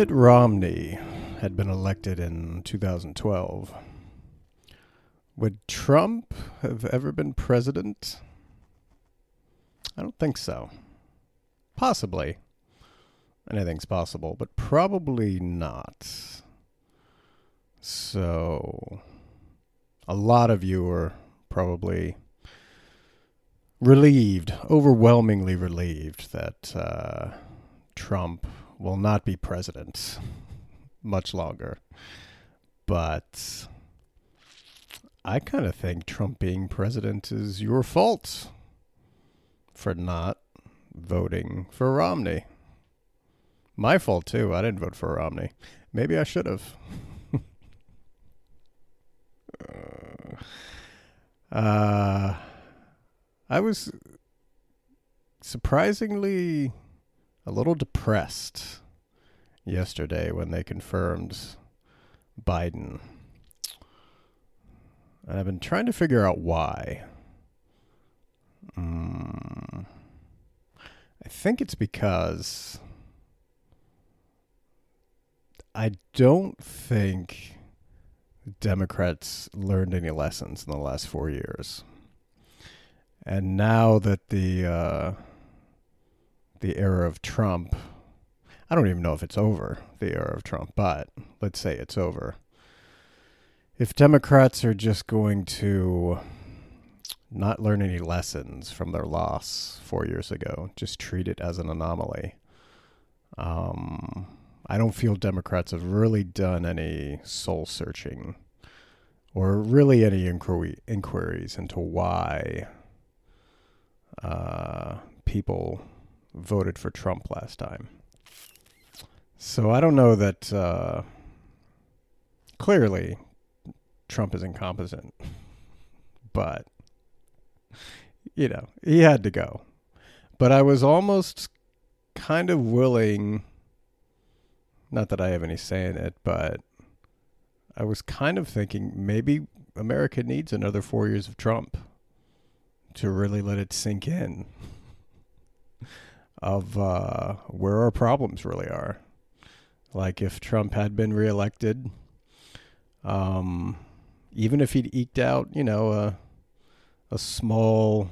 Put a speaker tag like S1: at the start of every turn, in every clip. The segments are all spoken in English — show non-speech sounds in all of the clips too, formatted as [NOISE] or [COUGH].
S1: Mitt Romney had been elected in 2012, would Trump have ever been president? I don't think so. Possibly. Anything's possible, but probably not. So, a lot of you are probably relieved, overwhelmingly relieved that uh, Trump will not be president [LAUGHS] much longer. But I kind of think Trump being president is your fault for not voting for Romney. My fault too. I didn't vote for Romney. Maybe I should have. [LAUGHS] uh, I was surprisingly a little depressed yesterday when they confirmed Biden. And I've been trying to figure out why. Mm, I think it's because I don't think Democrats learned any lessons in the last four years. And now that the uh, the era of Trump, I don't even know if it's over, the era of Trump, but let's say it's over. If Democrats are just going to not learn any lessons from their loss four years ago, just treat it as an anomaly, um, I don't feel Democrats have really done any soul searching or really any inquiry, inquiries into why uh, people voted for Trump last time. So I don't know that uh, clearly Trump is incompetent, [LAUGHS] but you know, he had to go. But I was almost kind of willing, not that I have any say in it, but I was kind of thinking maybe America needs another four years of Trump to really let it sink in [LAUGHS] of uh, where our problems really are. Like if Trump had been reelected, um, even if he'd eked out, you know, a a small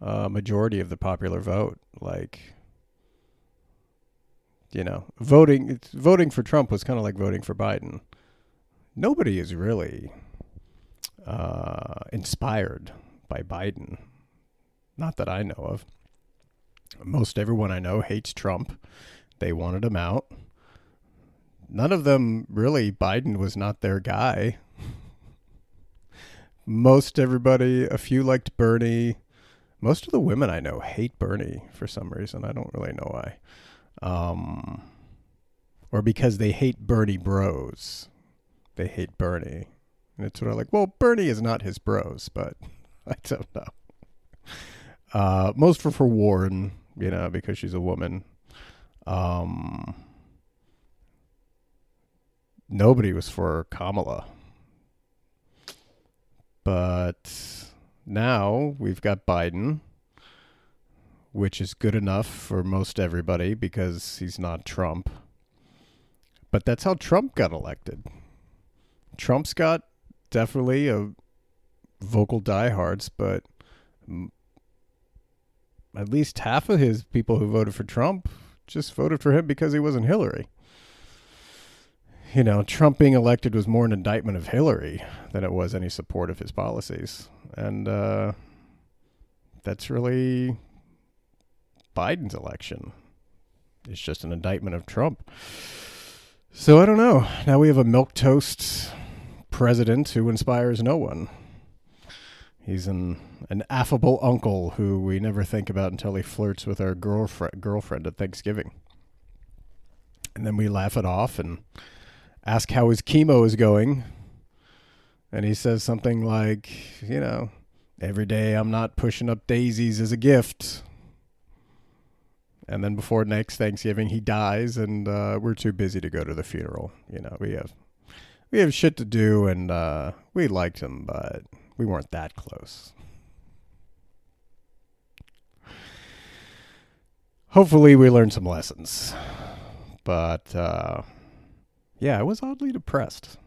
S1: uh, majority of the popular vote, like you know, voting voting for Trump was kind of like voting for Biden. Nobody is really uh, inspired by Biden. Not that I know of. Most everyone I know hates Trump. They wanted him out. None of them really, Biden was not their guy. Most everybody, a few liked Bernie. Most of the women I know hate Bernie for some reason. I don't really know why. Um, or because they hate Bernie bros. They hate Bernie. And it's sort of like, well, Bernie is not his bros, but [LAUGHS] I don't know. Uh, most were for Warren, you know, because she's a woman. Um, nobody was for Kamala. But now we've got Biden, which is good enough for most everybody because he's not Trump. But that's how Trump got elected. Trump's got definitely a vocal diehards, but at least half of his people who voted for Trump just voted for him because he wasn't Hillary. You know, Trump being elected was more an indictment of Hillary than it was any support of his policies. And uh, that's really Biden's election. It's just an indictment of Trump. So I don't know. Now we have a milk toast president who inspires no one. He's an an affable uncle who we never think about until he flirts with our girlfriend girlfriend at Thanksgiving. And then we laugh it off and ask how his chemo is going. And he says something like, you know, every day I'm not pushing up daisies as a gift. And then before next Thanksgiving, he dies, and uh, we're too busy to go to the funeral. You know, we have we have shit to do, and uh, we liked him, but we weren't that close. Hopefully, we learned some lessons. But uh, yeah, I was oddly depressed.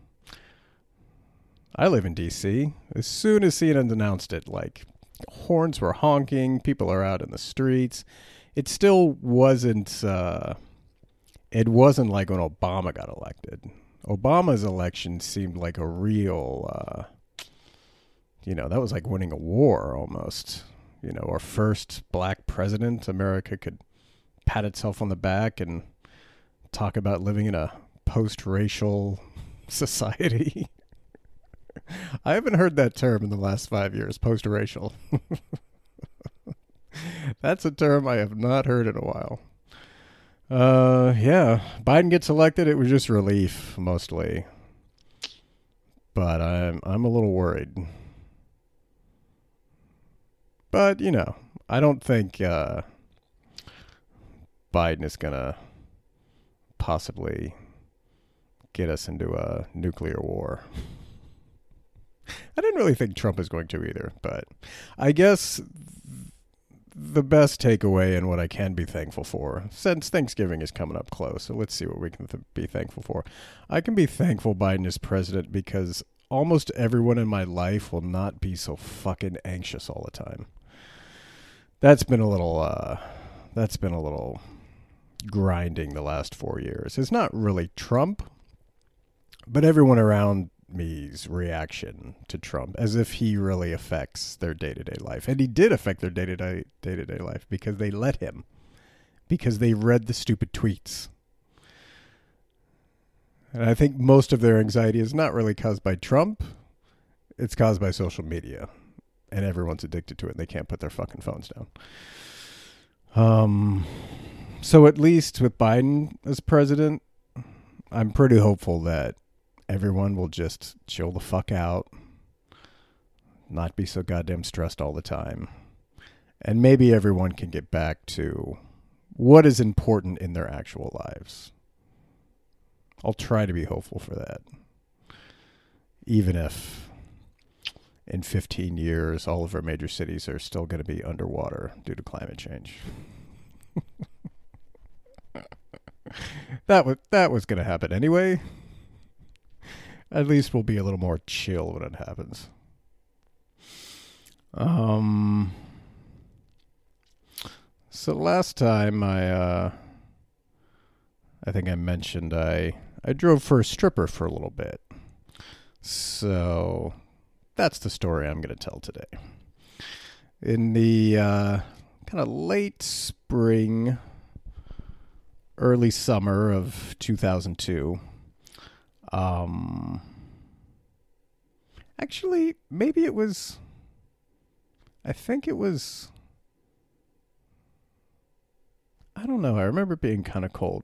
S1: I live in D.C. As soon as CNN announced it, like horns were honking, people are out in the streets. It still wasn't. Uh, it wasn't like when Obama got elected. Obama's election seemed like a real, uh, you know, that was like winning a war almost. You know, our first black president, America could pat itself on the back and talk about living in a post racial [LAUGHS] society. [LAUGHS] I haven't heard that term in the last five years, post racial. [LAUGHS] That's a term I have not heard in a while. Uh, yeah, Biden gets elected. It was just relief mostly, but I'm I'm a little worried. But you know, I don't think uh, Biden is gonna possibly get us into a nuclear war. I didn't really think Trump is going to either, but I guess the best takeaway and what I can be thankful for, since Thanksgiving is coming up close, so let's see what we can th- be thankful for. I can be thankful Biden is president because almost everyone in my life will not be so fucking anxious all the time. That's been a little, uh, that's been a little grinding the last four years. It's not really Trump, but everyone around me's reaction to Trump as if he really affects their day to day life. And he did affect their day to day day to day life because they let him. Because they read the stupid tweets. And I think most of their anxiety is not really caused by Trump. It's caused by social media. And everyone's addicted to it and they can't put their fucking phones down. Um so at least with Biden as president, I'm pretty hopeful that everyone will just chill the fuck out, not be so goddamn stressed all the time. And maybe everyone can get back to what is important in their actual lives. I'll try to be hopeful for that. Even if in 15 years all of our major cities are still going to be underwater due to climate change. that was that was going to happen anyway. At least we'll be a little more chill when it happens. Um. So last time I, uh, I think I mentioned I I drove for a stripper for a little bit. So that's the story I'm going to tell today. In the uh, kind of late spring, early summer of 2002, um, actually, maybe it was. I think it was. I don't know. I remember being kind of cold.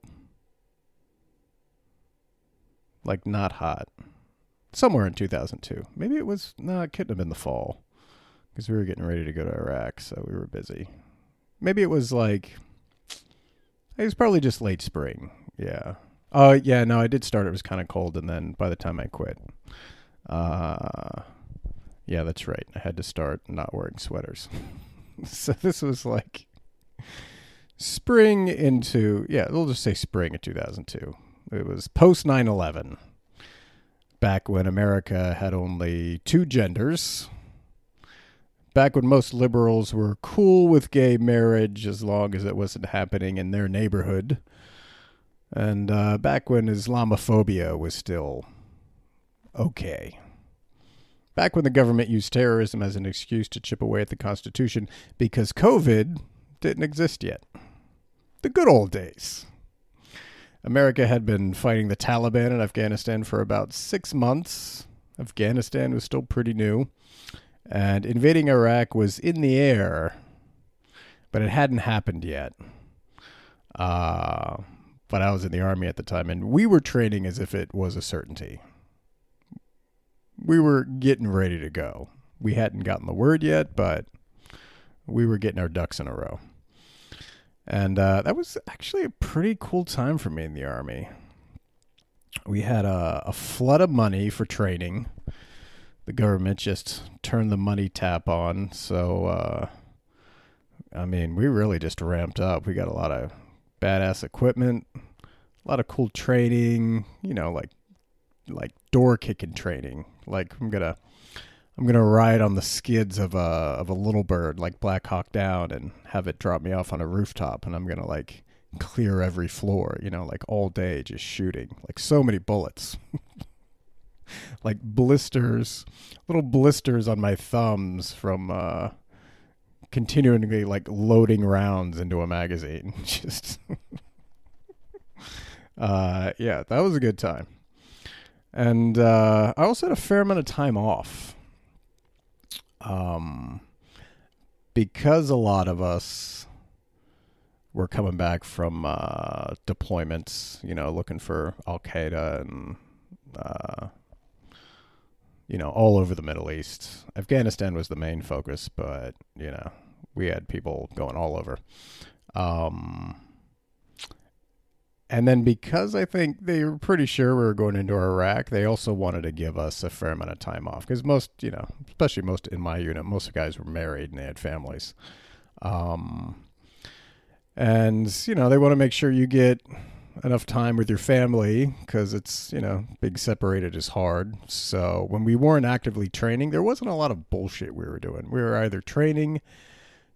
S1: Like, not hot. Somewhere in 2002. Maybe it was. No, it couldn't have been the fall. Because we were getting ready to go to Iraq, so we were busy. Maybe it was like. It was probably just late spring. Yeah. Oh yeah, no, I did start. It was kind of cold, and then by the time I quit, uh, yeah, that's right. I had to start not wearing sweaters. [LAUGHS] so this was like spring into yeah, we'll just say spring of 2002. It was post 9/11, back when America had only two genders. Back when most liberals were cool with gay marriage as long as it wasn't happening in their neighborhood and uh, back when Islamophobia was still okay. Back when the government used terrorism as an excuse to chip away at the Constitution because COVID didn't exist yet. The good old days. America had been fighting the Taliban in Afghanistan for about six months. Afghanistan was still pretty new. And invading Iraq was in the air, but it hadn't happened yet. Uh, but I was in the army at the time, and we were training as if it was a certainty. We were getting ready to go. We hadn't gotten the word yet, but we were getting our ducks in a row. And uh, that was actually a pretty cool time for me in the army. We had a, a flood of money for training. The government just turned the money tap on. So, uh, I mean, we really just ramped up. We got a lot of badass equipment, a lot of cool training, you know, like like door kicking training. Like I'm gonna I'm gonna ride on the skids of a of a little bird like Black Hawk Down and have it drop me off on a rooftop, and I'm gonna like clear every floor, you know, like all day just shooting, like so many bullets. [LAUGHS] like blisters, little blisters on my thumbs from uh continually like loading rounds into a magazine. [LAUGHS] Just [LAUGHS] uh yeah, that was a good time. And uh I also had a fair amount of time off. Um because a lot of us were coming back from uh deployments, you know, looking for Al Qaeda and uh you know, all over the Middle East. Afghanistan was the main focus, but you know, we had people going all over. Um, and then because I think they were pretty sure we were going into Iraq, they also wanted to give us a fair amount of time off. Because most, you know, especially most in my unit, most of the guys were married and they had families. Um, and you know, they want to make sure you get enough time with your family because it's you know being separated is hard. So when we weren't actively training there wasn't a lot of bullshit we were doing. We were either training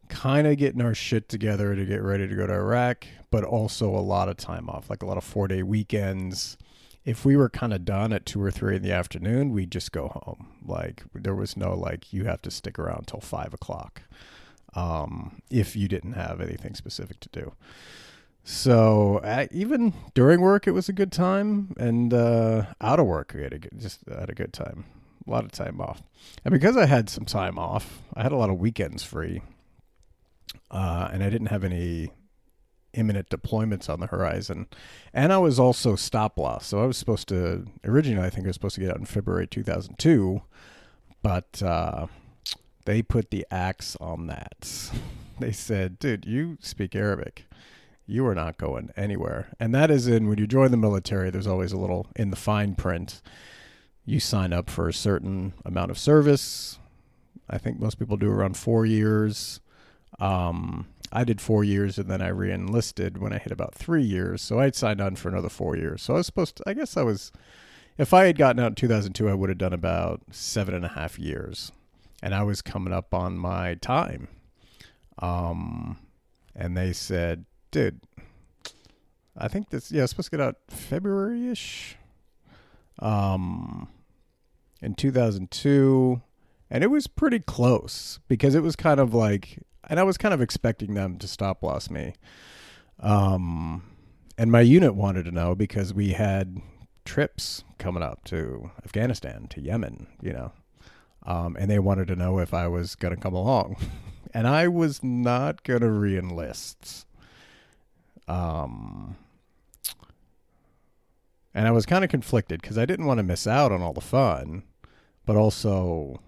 S1: kind of getting our shit together to get ready to go to iraq but also a lot of time off like a lot of four day weekends. If we were kind of done at two or three in the afternoon we'd just go home. Like there was no like you have to stick around till five o'clock um, if you didn't have anything specific to do. So uh, even during work, it was a good time, and uh, out of work, we had a good, just had a good time. A lot of time off, and because I had some time off, I had a lot of weekends free, uh, and I didn't have any imminent deployments on the horizon, and I was also stop loss. So I was supposed to originally, I think I was supposed to get out in February 2002, but uh, they put the axe on that. [LAUGHS] they said, "Dude, you speak Arabic." you are not going anywhere. And that is in when you join the military, there's always a little in the fine print. You sign up for a certain amount of service. I think most people do around four years. Um, I did four years and then I re enlisted when I hit about three years. So I'd signed on for another four years. So I was supposed to, I guess I was, if I had gotten out in 2002, I would have done about seven and a half years. And I was coming up on my time. Um, and they said, dude, I think this yeah, it's supposed to get out February ish. Um in 2002 and it was pretty close because it was kind of like and I was kind of expecting them to stop loss me. Um and my unit wanted to know because we had trips coming up to Afghanistan, to Yemen, you know. Um, and they wanted to know if I was going to come along. [LAUGHS] and I was not going to re enlist. Um, and I was kind of conflicted because I didn't want to miss out on all the fun, but also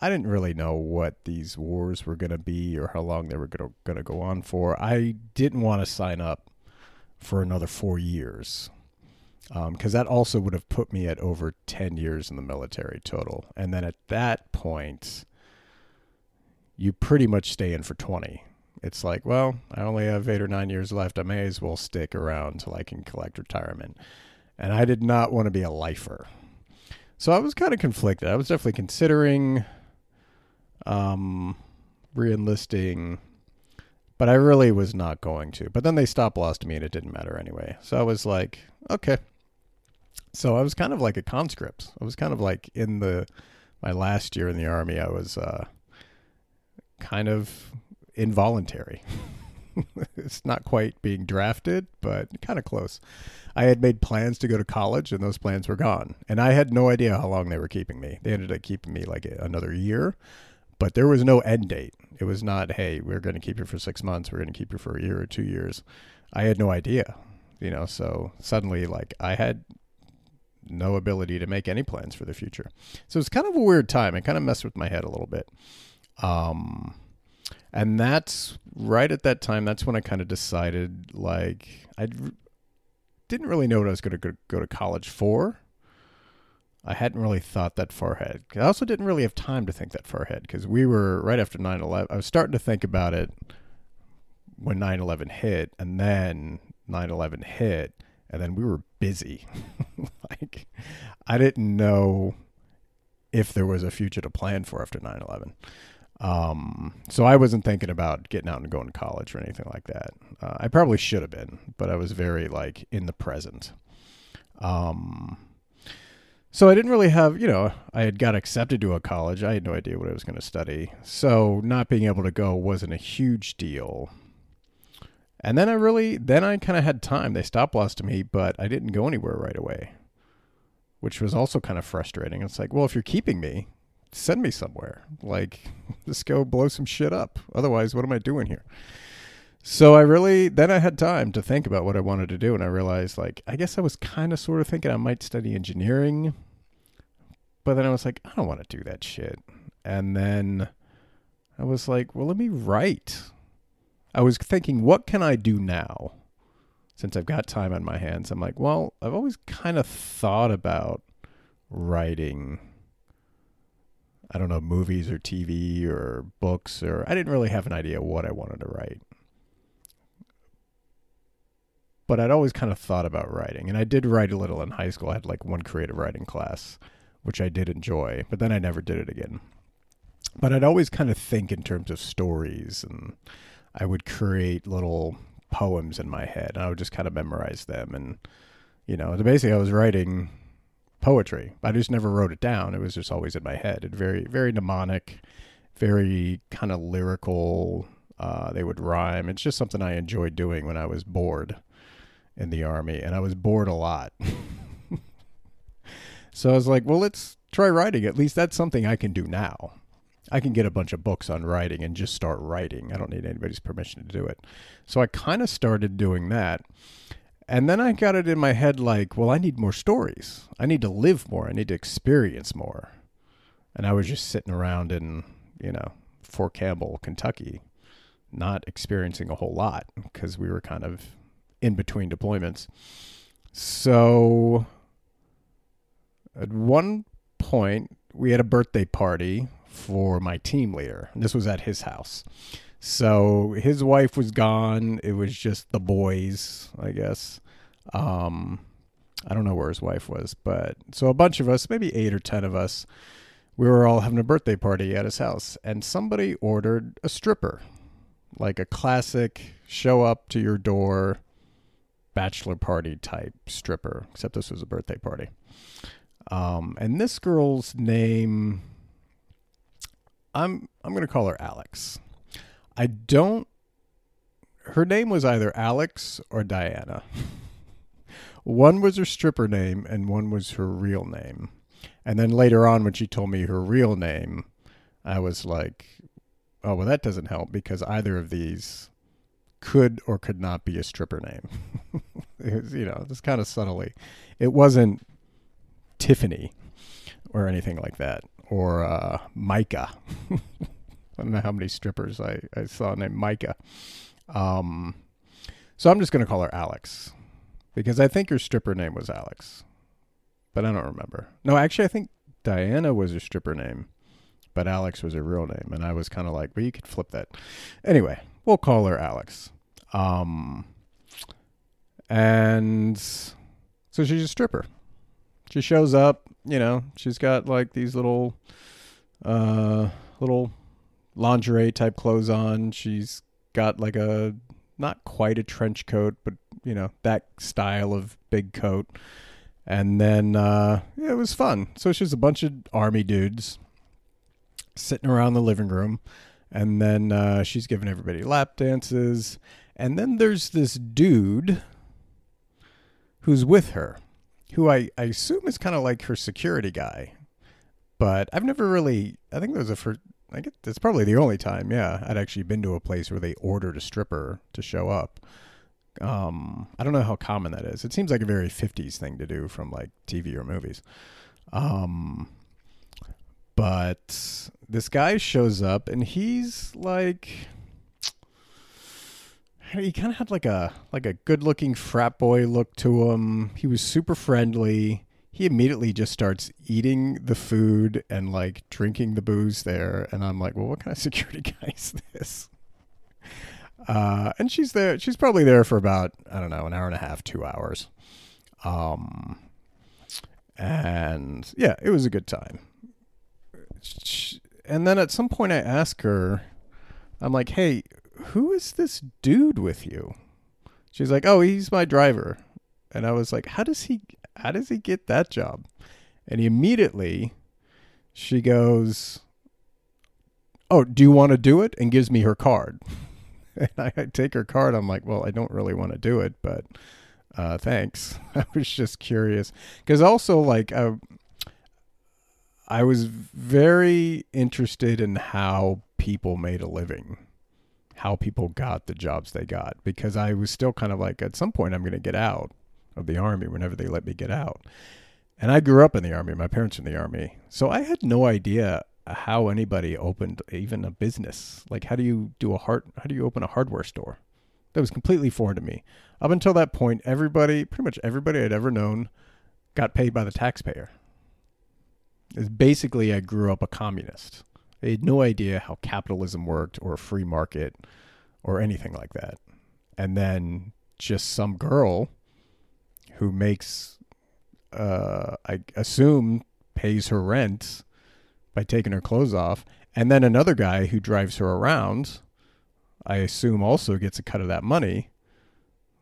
S1: I didn't really know what these wars were going to be or how long they were going to go on for. I didn't want to sign up for another four years because um, that also would have put me at over 10 years in the military total. And then at that point, you pretty much stay in for 20 it's like, well, I only have eight or nine years left. I may as well stick around till I can collect retirement. And I did not want to be a lifer. So I was kind of conflicted. I was definitely considering um, reenlisting, but I really was not going to. But then they stop lost me and it didn't matter anyway. So I was like, okay. So I was kind of like a conscript. I was kind of like in the my last year in the army. I was uh, kind of involuntary. [LAUGHS] it's not quite being drafted, but kind of close. I had made plans to go to college, and those plans were gone. And I had no idea how long they were keeping me. They ended up keeping me like another year, but there was no end date. It was not, hey, we're going to keep you for six months, we're going to keep you for a year or two years. I had no idea, you know. So suddenly, like, I had no ability to make any plans for the future. So it's kind of a weird time. It kind of messed with my head a little bit. Um, and that's right at that time that's when i kind of decided like i didn't really know what i was going to go to college for i hadn't really thought that far ahead i also didn't really have time to think that far ahead because we were right after 9-11 i was starting to think about it when 9-11 hit and then 9-11 hit and then we were busy. [LAUGHS] like, I didn't know if there was a future to plan for after 9 11. Um, so I wasn't thinking about getting out and going to college or anything like that. Uh, I probably should have been, but I was very like in the present. Um, so I didn't really have, you know, I had got accepted to a college. I had no idea what I was going to study. So not being able to go wasn't a huge deal. And then I really, then I kind of had time. They stop lossed me, but I didn't go anywhere right away, which was also kind of frustrating. It's like, well, if you're keeping me, send me somewhere. Like, [LAUGHS] let's go blow some shit up. Otherwise, what am I doing here? So I really, then I had time to think about what I wanted to do. And I realized, like, I guess I was kind of sort of thinking I might study engineering. But then I was like, I don't want to do that shit. And then I was like, well, let me write. I was thinking, what can I do now? Since I've got time on my hands, I'm like, well, I've always kind of thought about writing I don't know, movies or TV or books, or I didn't really have an idea what I wanted to write. But I'd always kind of thought about writing, and I did write a little in high school. I had like one creative writing class, which I did enjoy, but then I never did it again. But I'd always kind of think in terms of stories, and I would create little poems in my head, and I would just kind of memorize them. And, you know, basically, I was writing poetry. I just never wrote it down. It was just always in my head. It very very mnemonic, very kind of lyrical. Uh, they would rhyme. It's just something I enjoyed doing when I was bored in the army, and I was bored a lot. [LAUGHS] so I was like, well, let's try writing. At least that's something I can do now. I can get a bunch of books on writing and just start writing. I don't need anybody's permission to do it. So I kind of started doing that. And then I got it in my head like, well, I need more stories. I need to live more. I need to experience more. And I was just sitting around in, you know, Fort Campbell, Kentucky, not experiencing a whole lot because we were kind of in between deployments. So at one point, we had a birthday party for my team leader. This was at his house. So his wife was gone. It was just the boys, I guess. Um, I don't know where his wife was, but so a bunch of us, maybe eight or ten of us, we were all having a birthday party at his house, and somebody ordered a stripper, like a classic show up to your door bachelor party type stripper, except this was a birthday party. Um, and this girl's name, I'm I'm gonna call her Alex. I don't. Her name was either Alex or Diana. [LAUGHS] one was her stripper name, and one was her real name. And then later on, when she told me her real name, I was like, "Oh well, that doesn't help because either of these could or could not be a stripper name." [LAUGHS] was, you know, just kind of subtly. It wasn't Tiffany or anything like that, or uh, Micah. [LAUGHS] I don't know how many strippers I, I saw named Micah. Um, so I'm just going to call her Alex because I think her stripper name was Alex, but I don't remember. No, actually, I think Diana was her stripper name, but Alex was her real name. And I was kind of like, well, you could flip that. Anyway, we'll call her Alex. Um, and so she's a stripper. She shows up, you know, she's got like these little, uh, little lingerie type clothes on. She's got like a not quite a trench coat, but you know that style of big coat. And then uh, yeah, it was fun. So she's a bunch of army dudes sitting around the living room, and then uh, she's giving everybody lap dances. And then there's this dude who's with her, who I, I assume is kind of like her security guy. But I've never really, I think there was a first, I guess it's probably the only time, yeah, I'd actually been to a place where they ordered a stripper to show up. Um, I don't know how common that is. It seems like a very 50s thing to do from like TV or movies. Um, but this guy shows up and he's like he kind of had like a like a good-looking frat boy look to him. He was super friendly he immediately just starts eating the food and like drinking the booze there and i'm like well what kind of [LAUGHS] security guy is this Uh, and she's there. She's probably there for about I don't know an hour and a half, two hours. Um, and yeah, it was a good time. She, and then at some point, I ask her, I'm like, "Hey, who is this dude with you?" She's like, "Oh, he's my driver." And I was like, "How does he? How does he get that job?" And he immediately, she goes, "Oh, do you want to do it?" and gives me her card. [LAUGHS] and I, take her card. I'm like, "Well, I don't really want to do it, but uh, thanks." [LAUGHS] I was just curious because also like I, I was very interested in how people made a living, how people got the jobs they got, because I was still kind of like, at some point, I'm going to get out of the army whenever they let me get out. And I grew up in the army. My parents were in the army. So I had no idea how anybody opened even a business. Like how do you do a hard how do you open a hardware store? That was completely foreign to me. Up until that point, everybody, pretty much everybody I'd ever known got paid by the taxpayer. It's basically I grew up a communist. I had no idea how capitalism worked or a free market or anything like that. And then just some girl who makes uh, I assume pays her rent by taking her clothes off, and then another guy who drives her around, I assume also gets a cut of that money.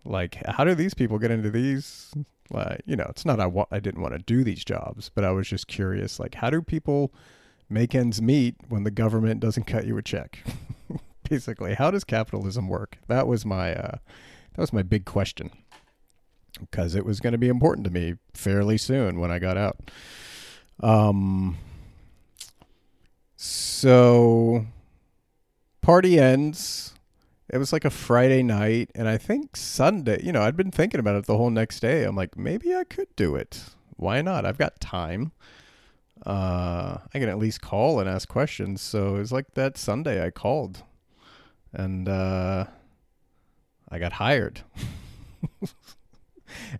S1: Like, how do these people get into these? Like, you know, it's not I wa- I didn't want to do these jobs, but I was just curious. Like, how do people make ends meet when the government doesn't cut you a check? [LAUGHS] Basically, how does capitalism work? That was my uh, that was my big question because it was going to be important to me fairly soon when I got out. Um, so party ends. It was like a Friday night, and I think Sunday. You know, I'd been thinking about it the whole next day. I'm like, maybe I could do it. Why not? I've got time. Uh, I can at least call and ask questions. So it was like that Sunday I called, and uh, I got hired. [LAUGHS]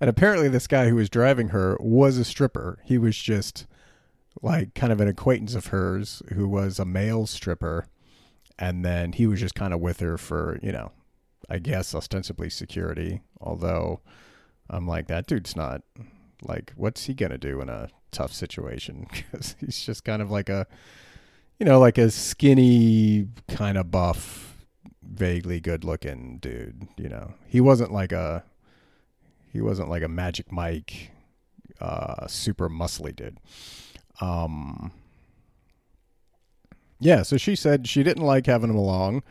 S1: and apparently, this guy who was driving her was a stripper. He was just like kind of an acquaintance of hers who was a male stripper. And then he was just kind of with her for, you know, I guess ostensibly security. Although I'm like, that dude's not like, what's he to do in a tough situation? [LAUGHS] Because he's just kind of like a, you know, like a skinny, kind of buff, vaguely good looking dude. You know, he wasn't like a, he wasn't like a Magic Mike, uh, super muscly dude. Um, yeah, so she said she didn't like having him along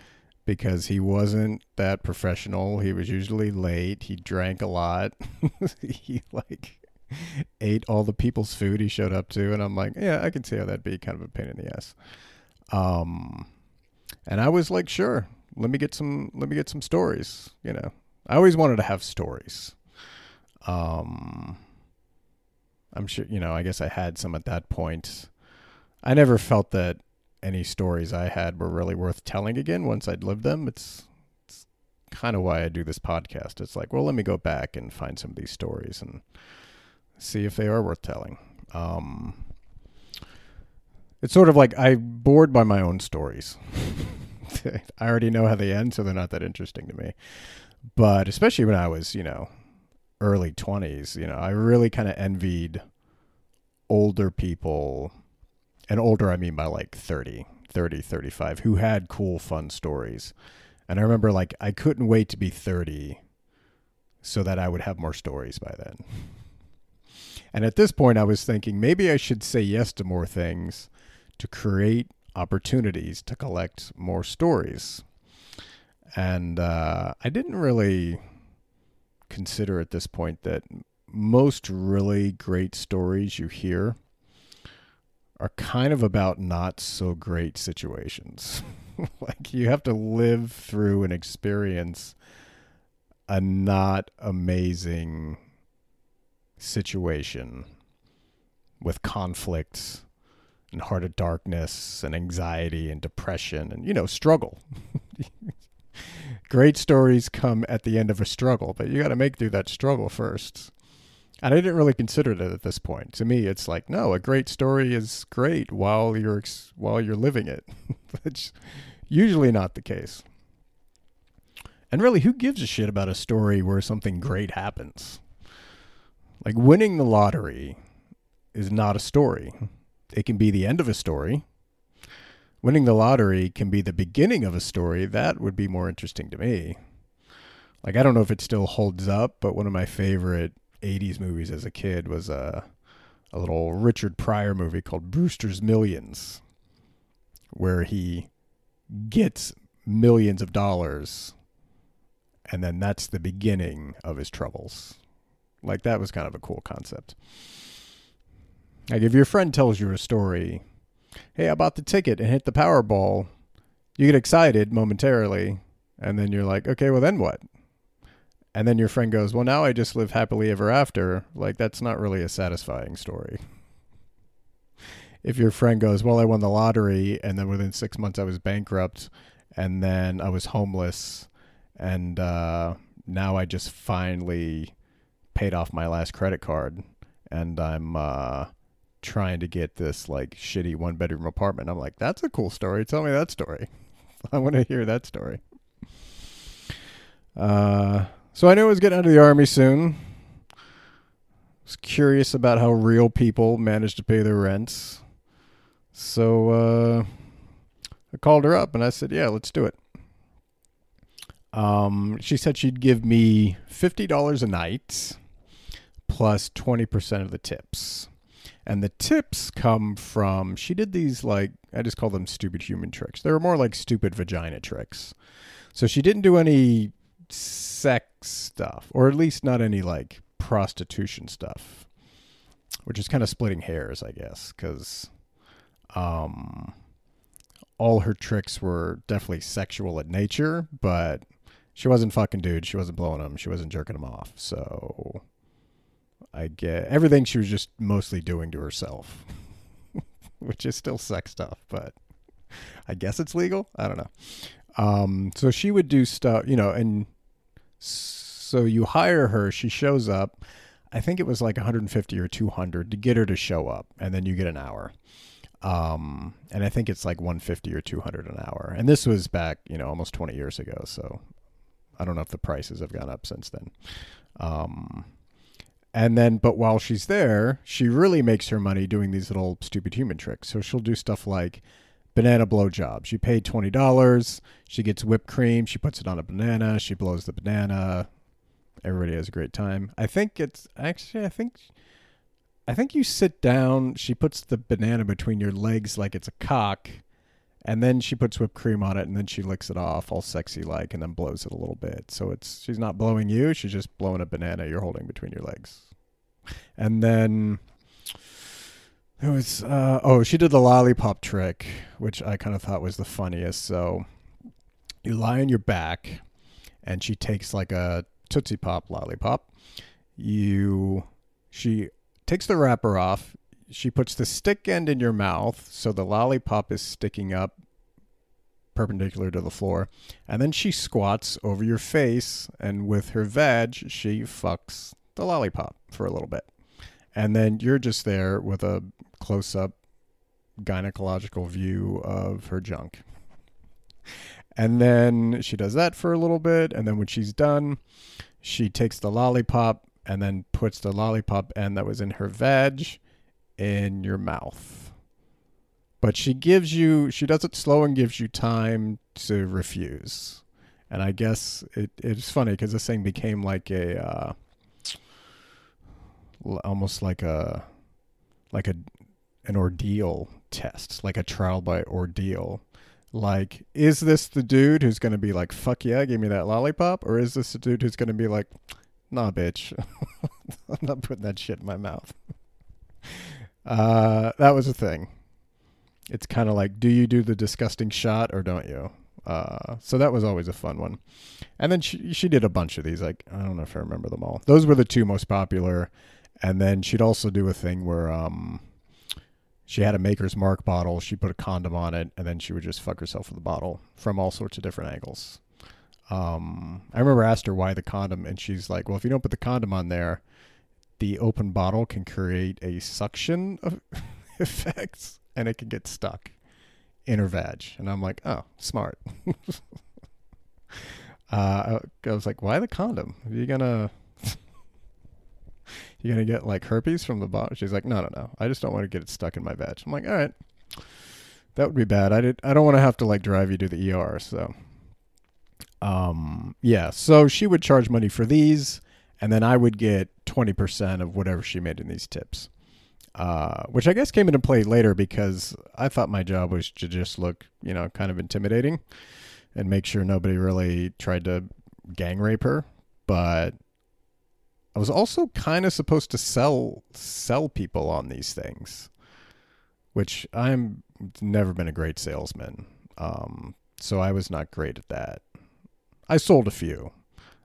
S1: because he wasn't that professional. He was usually late. He drank a lot. [LAUGHS] he like ate all the people's food he showed up to, and I'm like, yeah, I can see how that'd be kind of a pain in the ass. Um, and I was like, sure, let me get some, let me get some stories. You know, I always wanted to have stories. Um, I'm sure, you know, I guess I had some at that point. I never felt that any stories I had were really worth telling again once I'd lived them. It's, it's kind of why I do this podcast. It's like, well, let me go back and find some of these stories and see if they are worth telling. Um, it's sort of like I'm bored by my own stories. [LAUGHS] I already know how they end, so they're not that interesting to me. But especially when I was, you know, early 20s, you know, I really kind of envied older people, and older I mean by like 30, 30, 35, who had cool, fun stories. And I remember like I couldn't wait to be 30 so that I would have more stories by then. And at this point, I was thinking maybe I should say yes to more things to create opportunities to collect more stories. And uh, I didn't really consider at this point that most really great stories you hear are kind of about not so great situations. [LAUGHS] like you have to live through and experience a not amazing situation with conflicts and heart of darkness and anxiety and depression and you know struggle [LAUGHS] great stories come at the end of a struggle, but you got to make through that struggle first. And I didn't really consider it at this point. To me, it's like, no, a great story is great while you're while you're living it. [LAUGHS] It's usually not the case. And really, who gives a shit about a story where something great happens? Like winning the lottery is not a story. It can be the end of a story. Winning the lottery can be the beginning of a story. That would be more interesting to me. Like I don't know if it still holds up, but one of my favorite 80s movies as a kid was a a little Richard Pryor movie called Brewster's Millions where he gets millions of dollars and then that's the beginning of his troubles. Like that was kind of a cool concept. Like if your friend tells you a story, hey, I bought the ticket and hit the Powerball, you get excited momentarily, and then you're like, okay, well then what? And then your friend goes, well, now I just live happily ever after. Like that's not really a satisfying story. If your friend goes, well, I won the lottery, and then within six months I was bankrupt, and then I was homeless, and uh, now I just finally paid off my last credit card, and I'm uh, trying to get this like shitty one bedroom apartment. I'm like, that's a cool story. Tell me that story. [LAUGHS] I want to hear that story. Uh, so I knew I was getting out of the army soon. I was curious about how real people manage to pay their rents. So uh, I called her up and I said, "Yeah, let's do it." Um, she said she'd give me fifty dollars a night plus twenty percent of the tips. And the tips come from she did these like I just call them stupid human tricks. They were more like stupid vagina tricks. So she didn't do any sex stuff, or at least not any like prostitution stuff, which is kind of splitting hairs, I guess, because um, all her tricks were definitely sexual in nature, but she wasn't fucking dudes. She wasn't blowing them. She wasn't jerking them off. So I get everything she was just mostly doing to herself, [LAUGHS] which is still sex stuff, but I guess it's legal. I don't know. Um, so she would do stuff, you know, and so you hire her. She shows up. I think it was like 150 or 200 to get her to show up, and then you get an hour. Um, and I think it's like 150 or 200 an hour. And this was back, you know, almost 20 years ago. So I don't know if the prices have gone up since then. Um, and then, but while she's there, she really makes her money doing these little stupid human tricks. So she'll do stuff like banana blowjob. She paid twenty dollars. She gets whipped cream. She puts it on a banana. She blows the banana. Everybody has a great time. I think it's actually. I think. I think you sit down. She puts the banana between your legs like it's a cock, and then she puts whipped cream on it, and then she licks it off, all sexy like, and then blows it a little bit. So it's she's not blowing you. She's just blowing a banana you're holding between your legs. And then it was uh, oh she did the lollipop trick, which I kind of thought was the funniest. So you lie on your back, and she takes like a tootsie pop lollipop. You she takes the wrapper off. She puts the stick end in your mouth, so the lollipop is sticking up perpendicular to the floor. And then she squats over your face, and with her vag, she fucks the lollipop for a little bit. And then you're just there with a close up gynecological view of her junk. And then she does that for a little bit. And then when she's done, she takes the lollipop and then puts the lollipop end that was in her vag in your mouth. But she gives you, she does it slow and gives you time to refuse. And I guess it, it's funny because this thing became like a, uh, almost like a like a an ordeal test, like a trial by ordeal. Like, is this the dude who's going to be like, fuck yeah, give me that lollipop? Or is this the dude who's going to be like, nah, bitch, [LAUGHS] I'm not putting that shit in my mouth? [LAUGHS] Uh, that was a thing. It's kind of like, do you do the disgusting shot or don't you? Uh, so that was always a fun one. And then she, she did a bunch of these. Like, I don't know if I remember them all. Those were the two most popular and then she'd also do a thing where um, she had a Maker's Mark bottle. She put a condom on it, and then she would just fuck herself with the bottle from all sorts of different angles. Um, I remember I asked her why the condom, and she's like, "Well, if you don't put the condom on there, the open bottle can create a suction of [LAUGHS] effects, and it can get stuck in her vag." And I'm like, "Oh, smart." [LAUGHS] Uh, I, I was like, why the condom? Are you gonna you gonna get like herpes from the bottom? She's like, no, no, no. I just don't want to get it stuck in my veg. I'm like, all right, that would be bad. I did. I don't want to have to like drive you to the ER. So, um, yeah. So she would charge money for these, and then I would get twenty percent of whatever she made in these tips. Uh, which I guess came into play later because I thought my job was to just look, you know, kind of intimidating and make sure nobody really tried to gang rape her. But I was also kind of supposed to sell sell people on these things, which I'm never been a great salesman. Um, so I was not great at that. I sold a few.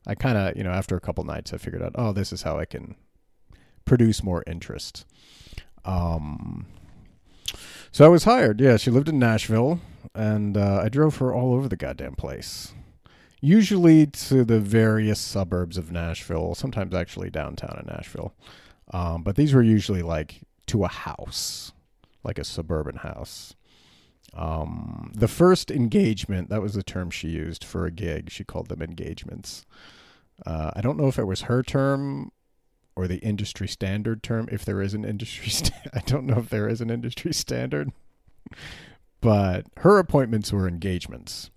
S1: I kind of, you know, after a couple nights, I figured out, oh, this is how I can produce more interest. Um, so I was hired. Yeah, she lived in Nashville, and uh, I drove her all over the goddamn place. Usually to the various suburbs of Nashville, sometimes actually downtown in Nashville. Um, but these were usually like to a house, like a suburban house. Um, the first engagement, that was the term she used for a gig. She called them engagements. Uh, I don't know if it was her term or the industry standard term, if there is an industry, [LAUGHS] I don't know if there is an industry standard, [LAUGHS] but her appointments were engagements.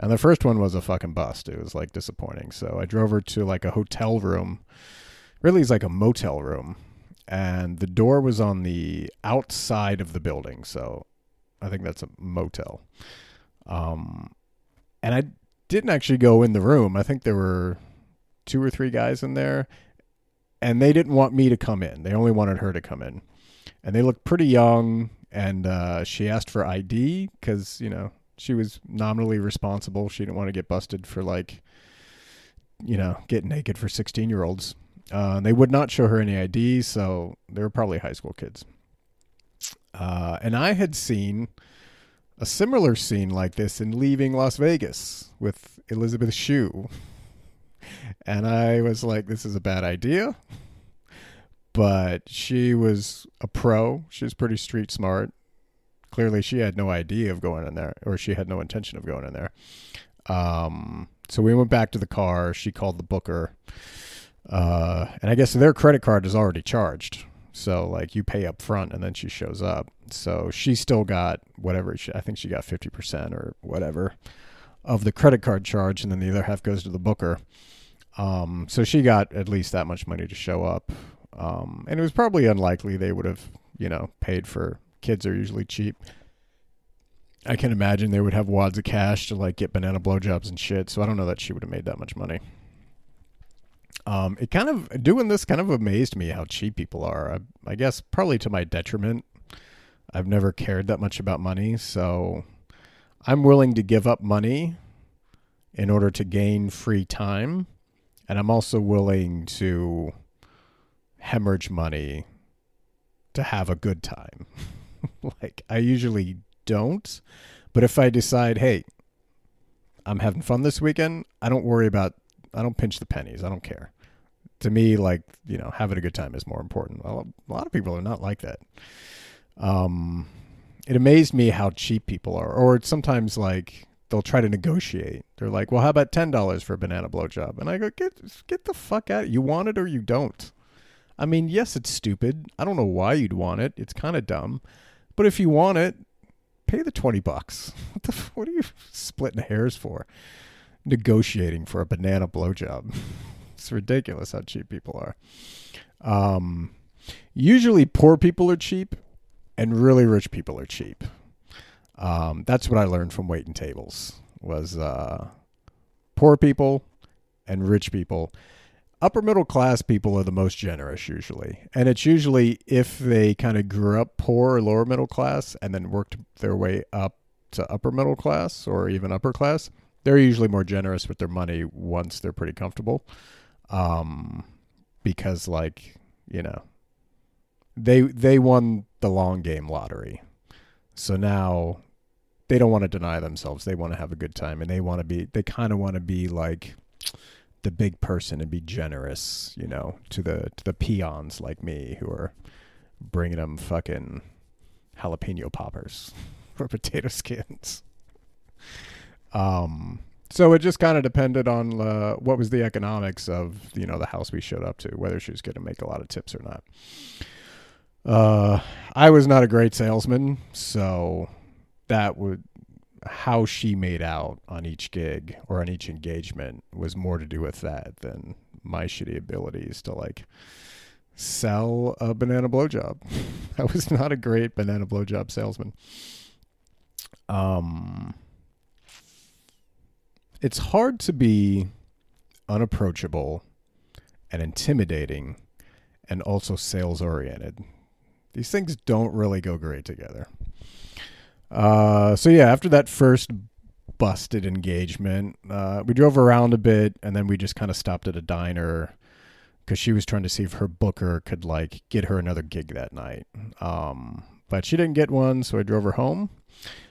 S1: And the first one was a fucking bust. It was like disappointing. So I drove her to like a hotel room. Really, it's like a motel room. And the door was on the outside of the building. So I think that's a motel. Um, and I didn't actually go in the room. I think there were two or three guys in there and they didn't want me to come in. They only wanted her to come in, and they looked pretty young. And uh, she asked for ID because you know she was nominally responsible. She didn't want to get busted for like, you know, get naked for sixteen year olds. Uh, they would not show her any ID, so they were probably high school kids. Uh, and I had seen a similar scene like this in Leaving Las Vegas with Elizabeth Shue [LAUGHS] and I was like, this is a bad idea. But she was a pro. She was pretty street smart. Clearly, she had no idea of going in there, or she had no intention of going in there. Um, so we went back to the car. She called the booker. Uh, and I guess their credit card is already charged. So like you pay up front and then she shows up. So she still got whatever she, I think she got 50% or whatever of the credit card charge. And then the other half goes to the booker. Um, so she got at least that much money to show up. Um, and it was probably unlikely they would have, you know, paid for kids are usually cheap. I can imagine they would have wads of cash to like get banana blowjobs and shit. So I don't know that she would have made that much money. Um, it kind of doing this kind of amazed me how cheap people are. I, I guess probably to my detriment. I've never cared that much about money, so I'm willing to give up money in order to gain free time and I'm also willing to hemorrhage money to have a good time. [LAUGHS] [LAUGHS] like I usually don't, but if I decide, hey, I'm having fun this weekend, I don't worry about I don't pinch the pennies. I don't care. To me, like, you know, having a good time is more important. Well, a lot of people are not like that. Um it amazed me how cheap people are. Or sometimes like they'll try to negotiate. They're like, "Well, how about ten dollars for a banana blowjob?" And I go, "Get get the fuck out! You want it or you don't." I mean, yes, it's stupid. I don't know why you'd want it. It's kind of dumb, but if you want it, pay the twenty bucks. [LAUGHS] What the? What are you splitting hairs for? Negotiating for a banana blowjob. [LAUGHS] it's ridiculous how cheap people are. Um, usually, poor people are cheap, and really rich people are cheap. Um, that's what I learned from waiting tables was uh, poor people and rich people. Upper middle class people are the most generous usually, and it's usually if they kind of grew up poor or lower middle class and then worked their way up to upper middle class or even upper class. They're usually more generous with their money once they're pretty comfortable, um, because like you know, they they won the long game lottery, so now they don't want to deny themselves. They want to have a good time and they want to be they kind of want to be like the big person and be generous, you know, to the to the peons like me who are bringing them fucking jalapeno poppers [LAUGHS] or potato skins. Um so it just kind of depended on uh, what was the economics of you know the house we showed up to, whether she was going to make a lot of tips or not. Uh, I was not a great salesman, so that would how she made out on each gig or on each engagement was more to do with that than my shitty abilities to like sell a banana blowjob. [LAUGHS] I was not a great banana blowjob salesman. Um, it's hard to be unapproachable and intimidating and also sales oriented. These things don't really go great together. Uh, so yeah, after that first busted engagement, uh, we drove around a bit and then we just kind of stopped at a diner because she was trying to see if her booker could like get her another gig that night. Um, but she didn't get one, so I drove her home.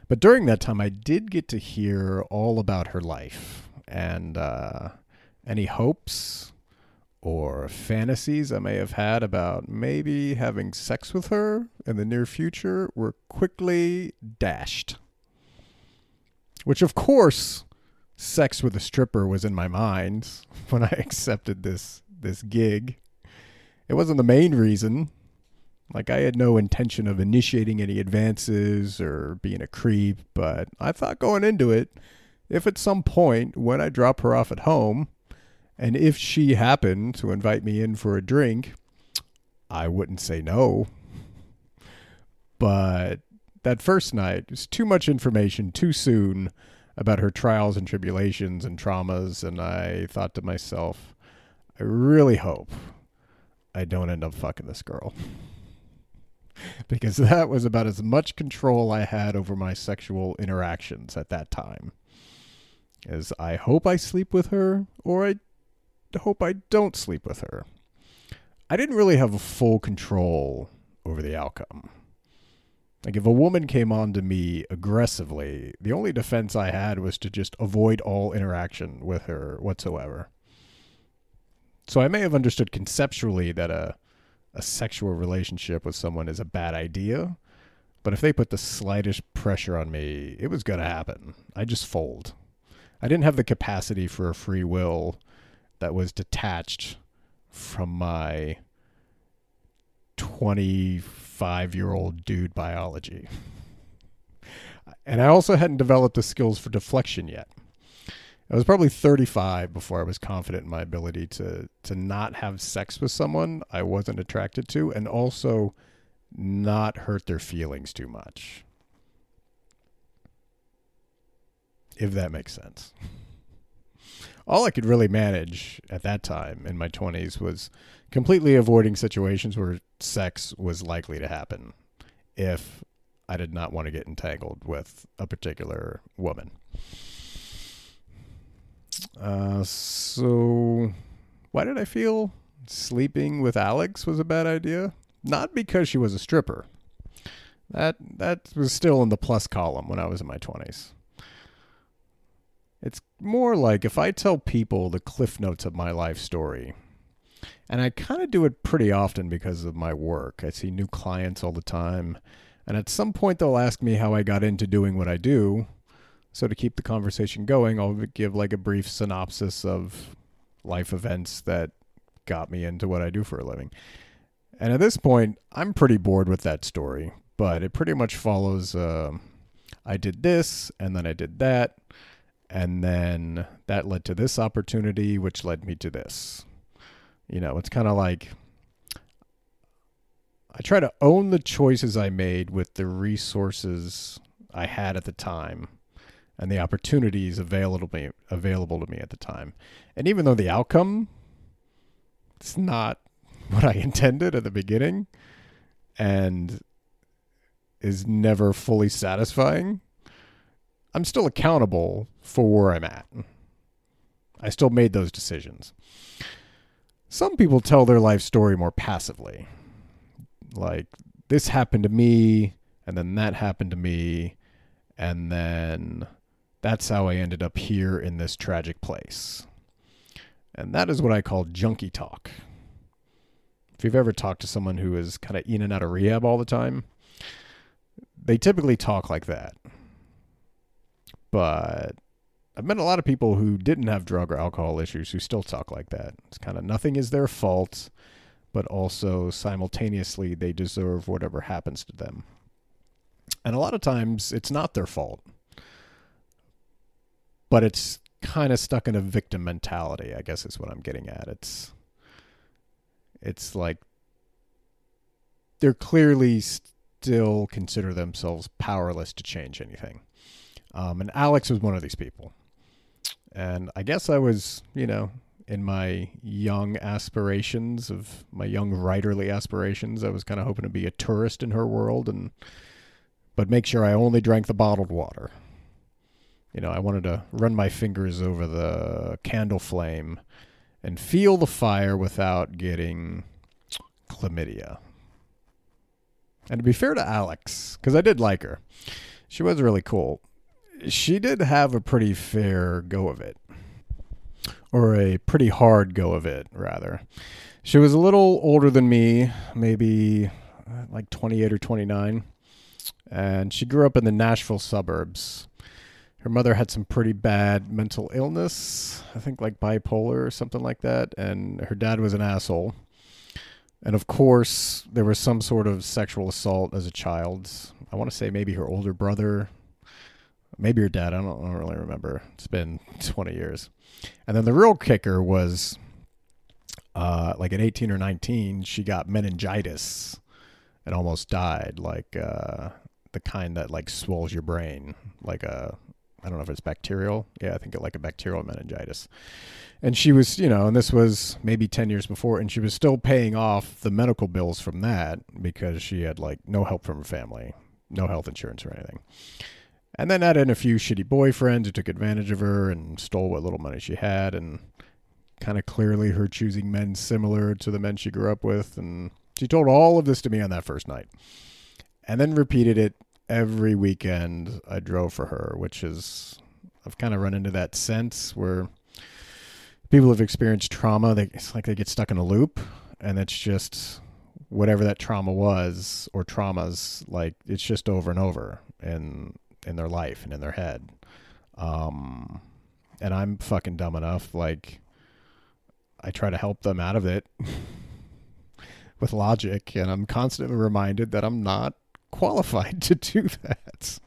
S1: But during that time, I did get to hear all about her life and uh, any hopes or fantasies I may have had about maybe having sex with her in the near future were quickly dashed. Which, of course, sex with a stripper was in my mind [LAUGHS] when I accepted this this gig. It wasn't the main reason. Like I had no intention of initiating any advances or being a creep, but I thought going into it, if at some point when I drop her off at home, and if she happened to invite me in for a drink, I wouldn't say no. But that first night was too much information too soon about her trials and tribulations and traumas. And I thought to myself, I really hope I don't end up fucking this girl. [LAUGHS] because that was about as much control I had over my sexual interactions at that time. As I hope I sleep with her or I hope I don't sleep with her. I didn't really have full control over the outcome. Like if a woman came on to me aggressively, the only defense I had was to just avoid all interaction with her whatsoever. So I may have understood conceptually that a a sexual relationship with someone is a bad idea, but if they put the slightest pressure on me, it was going to happen. I just fold. I didn't have the capacity for a free will that was detached from my 25 year old dude biology. And I also hadn't developed the skills for deflection yet. I was probably 35 before I was confident in my ability to to not have sex with someone I wasn't attracted to and also not hurt their feelings too much. If that makes sense all I could really manage at that time in my 20s was completely avoiding situations where sex was likely to happen if I did not want to get entangled with a particular woman. Uh, so, why did I feel sleeping with Alex was a bad idea? Not because she was a stripper. That that was still in the plus column when I was in my 20s. More like if I tell people the cliff notes of my life story, and I kind of do it pretty often because of my work. I see new clients all the time, and at some point they'll ask me how I got into doing what I do. So to keep the conversation going, I'll give like a brief synopsis of life events that got me into what I do for a living. And at this point, I'm pretty bored with that story, but it pretty much follows uh, I did this, and then I did that, and then that led to this opportunity which led me to this. You know it's kind of like i try to own the choices i made with the resources i had at the time and the opportunities available to me available to me at the time. And even though the outcome it's not [LAUGHS] what i intended at the beginning and is never fully satisfying I'm still accountable for where I'm at. I still made those decisions. Some people tell their life story more passively. Like, this happened to me, and then that happened to me, and then that's how I ended up here in this tragic place. And that is what I call junkie talk. If you've ever talked to someone who is kind of in and out of rehab all the time, they typically talk like that but I've met a lot of people who didn't have drug or alcohol issues who still talk like that. It's kind of nothing is their fault, but also simultaneously they deserve whatever happens to them. And a lot of times it's not their fault, but it's kind of stuck in a victim mentality, I guess is what I'm getting at. It's it's like they're clearly still consider themselves powerless to change anything. Um, and Alex was one of these people. And I guess I was, you know, in my young aspirations of my young writerly aspirations, I was kind of hoping to be a tourist in her world and but make sure I only drank the bottled water. You know, I wanted to run my fingers over the candle flame and feel the fire without getting chlamydia. And to be fair to Alex, because I did like her, she was really cool. She did have a pretty fair go of it, or a pretty hard go of it, rather. She was a little older than me, maybe uh, like 28 or 29, and she grew up in the Nashville suburbs. Her mother had some pretty bad mental illness, I think like bipolar or something like that, and her dad was an asshole. And of course, there was some sort of sexual assault as a child. I want to say maybe her older brother, maybe her dad. I don't, I don't really remember. It's been 20 years. And then the real kicker was uh, like at 18 or 19, she got meningitis and almost died. Like uh, the kind that like swells your brain, like a I don't know if it's bacterial. Yeah, I think it like a bacterial meningitis. And she was, you know, and this was maybe 10 years before, and she was still paying off the medical bills from that because she had like no help from her family, no health insurance or anything. And then added in a few shitty boyfriends who took advantage of her and stole what little money she had, and kind of clearly her choosing men similar to the men she grew up with. And she told all of this to me on that first night and then repeated it every weekend I drove for her, which is I've kind of run into that sense where people have experienced trauma. They, it's like they get stuck in a loop, and it's just whatever that trauma was or traumas. Like it's just over and over in in their life and in their head. Um, and I'm fucking dumb enough. Like I try to help them out of it [LAUGHS] with logic, and I'm constantly reminded that I'm not qualified [LAUGHS] to do that.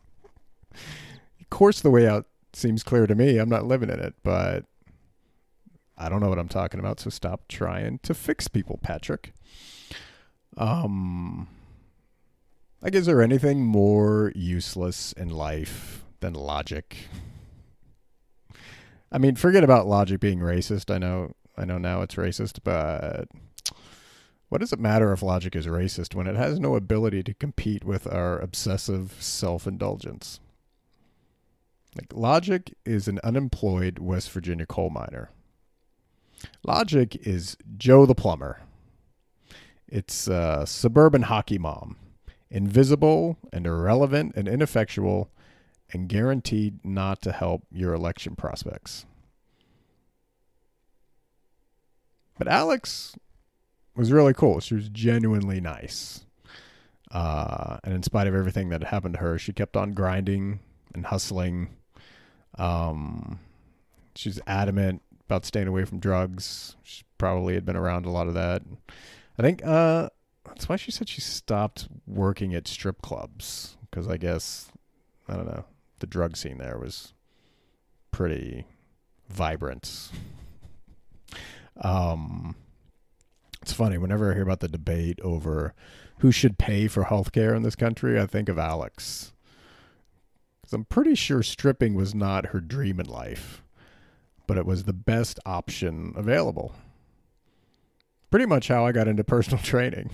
S1: of course, the way out seems clear to me. I'm not living in it, but I don't know what I'm talking about. So stop trying to fix people, Patrick. Um, like, is there anything more useless in life than logic? I mean, forget about logic being racist. I know, I know now it's racist, but what does it matter if logic is racist when it has no ability to compete with our obsessive self indulgence? Like, logic is an unemployed West Virginia coal miner. Logic is Joe the plumber. It's a suburban hockey mom, invisible and irrelevant and ineffectual, and guaranteed not to help your election prospects. But Alex was really cool. She was genuinely nice. Uh, and in spite of everything that happened to her, she kept on grinding and hustling. Um, she's adamant about staying away from drugs. She probably had been around a lot of that. I think uh, that's why she said she stopped working at strip clubs because I guess I don't know the drug scene there was pretty vibrant. Um, it's funny whenever I hear about the debate over who should pay for healthcare in this country, I think of Alex. Cuz I'm pretty sure stripping was not her dream in life, but it was the best option available. Pretty much how I got into personal [LAUGHS] training.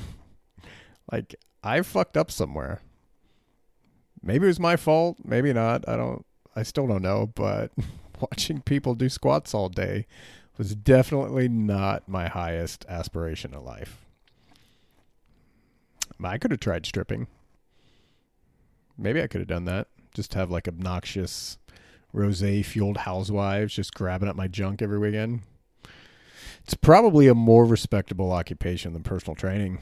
S1: like I fucked up somewhere. Maybe it was my fault, maybe not. I don't I still don't know, but [LAUGHS] watching people do squats all day was definitely not my highest aspiration in life. I could have tried stripping. Maybe I could have done that. Just have like obnoxious rose fueled housewives just grabbing up my junk every weekend. It's probably a more respectable occupation than personal training.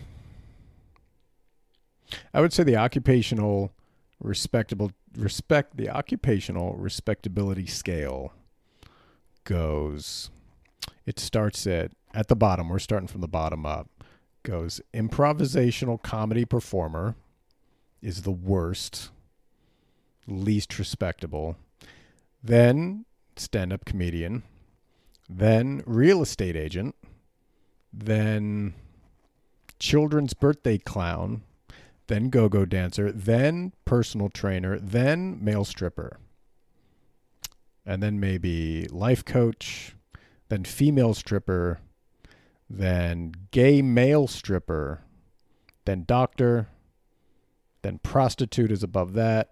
S1: I would say the occupational respectable respect the occupational respectability scale goes. It starts at at the bottom. We're starting from the bottom up. Goes improvisational comedy performer is the worst, least respectable. Then stand up comedian. Then real estate agent. Then children's birthday clown. Then go go dancer. Then personal trainer. Then male stripper. And then maybe life coach. Then female stripper. Then gay male stripper. Then doctor then prostitute is above that.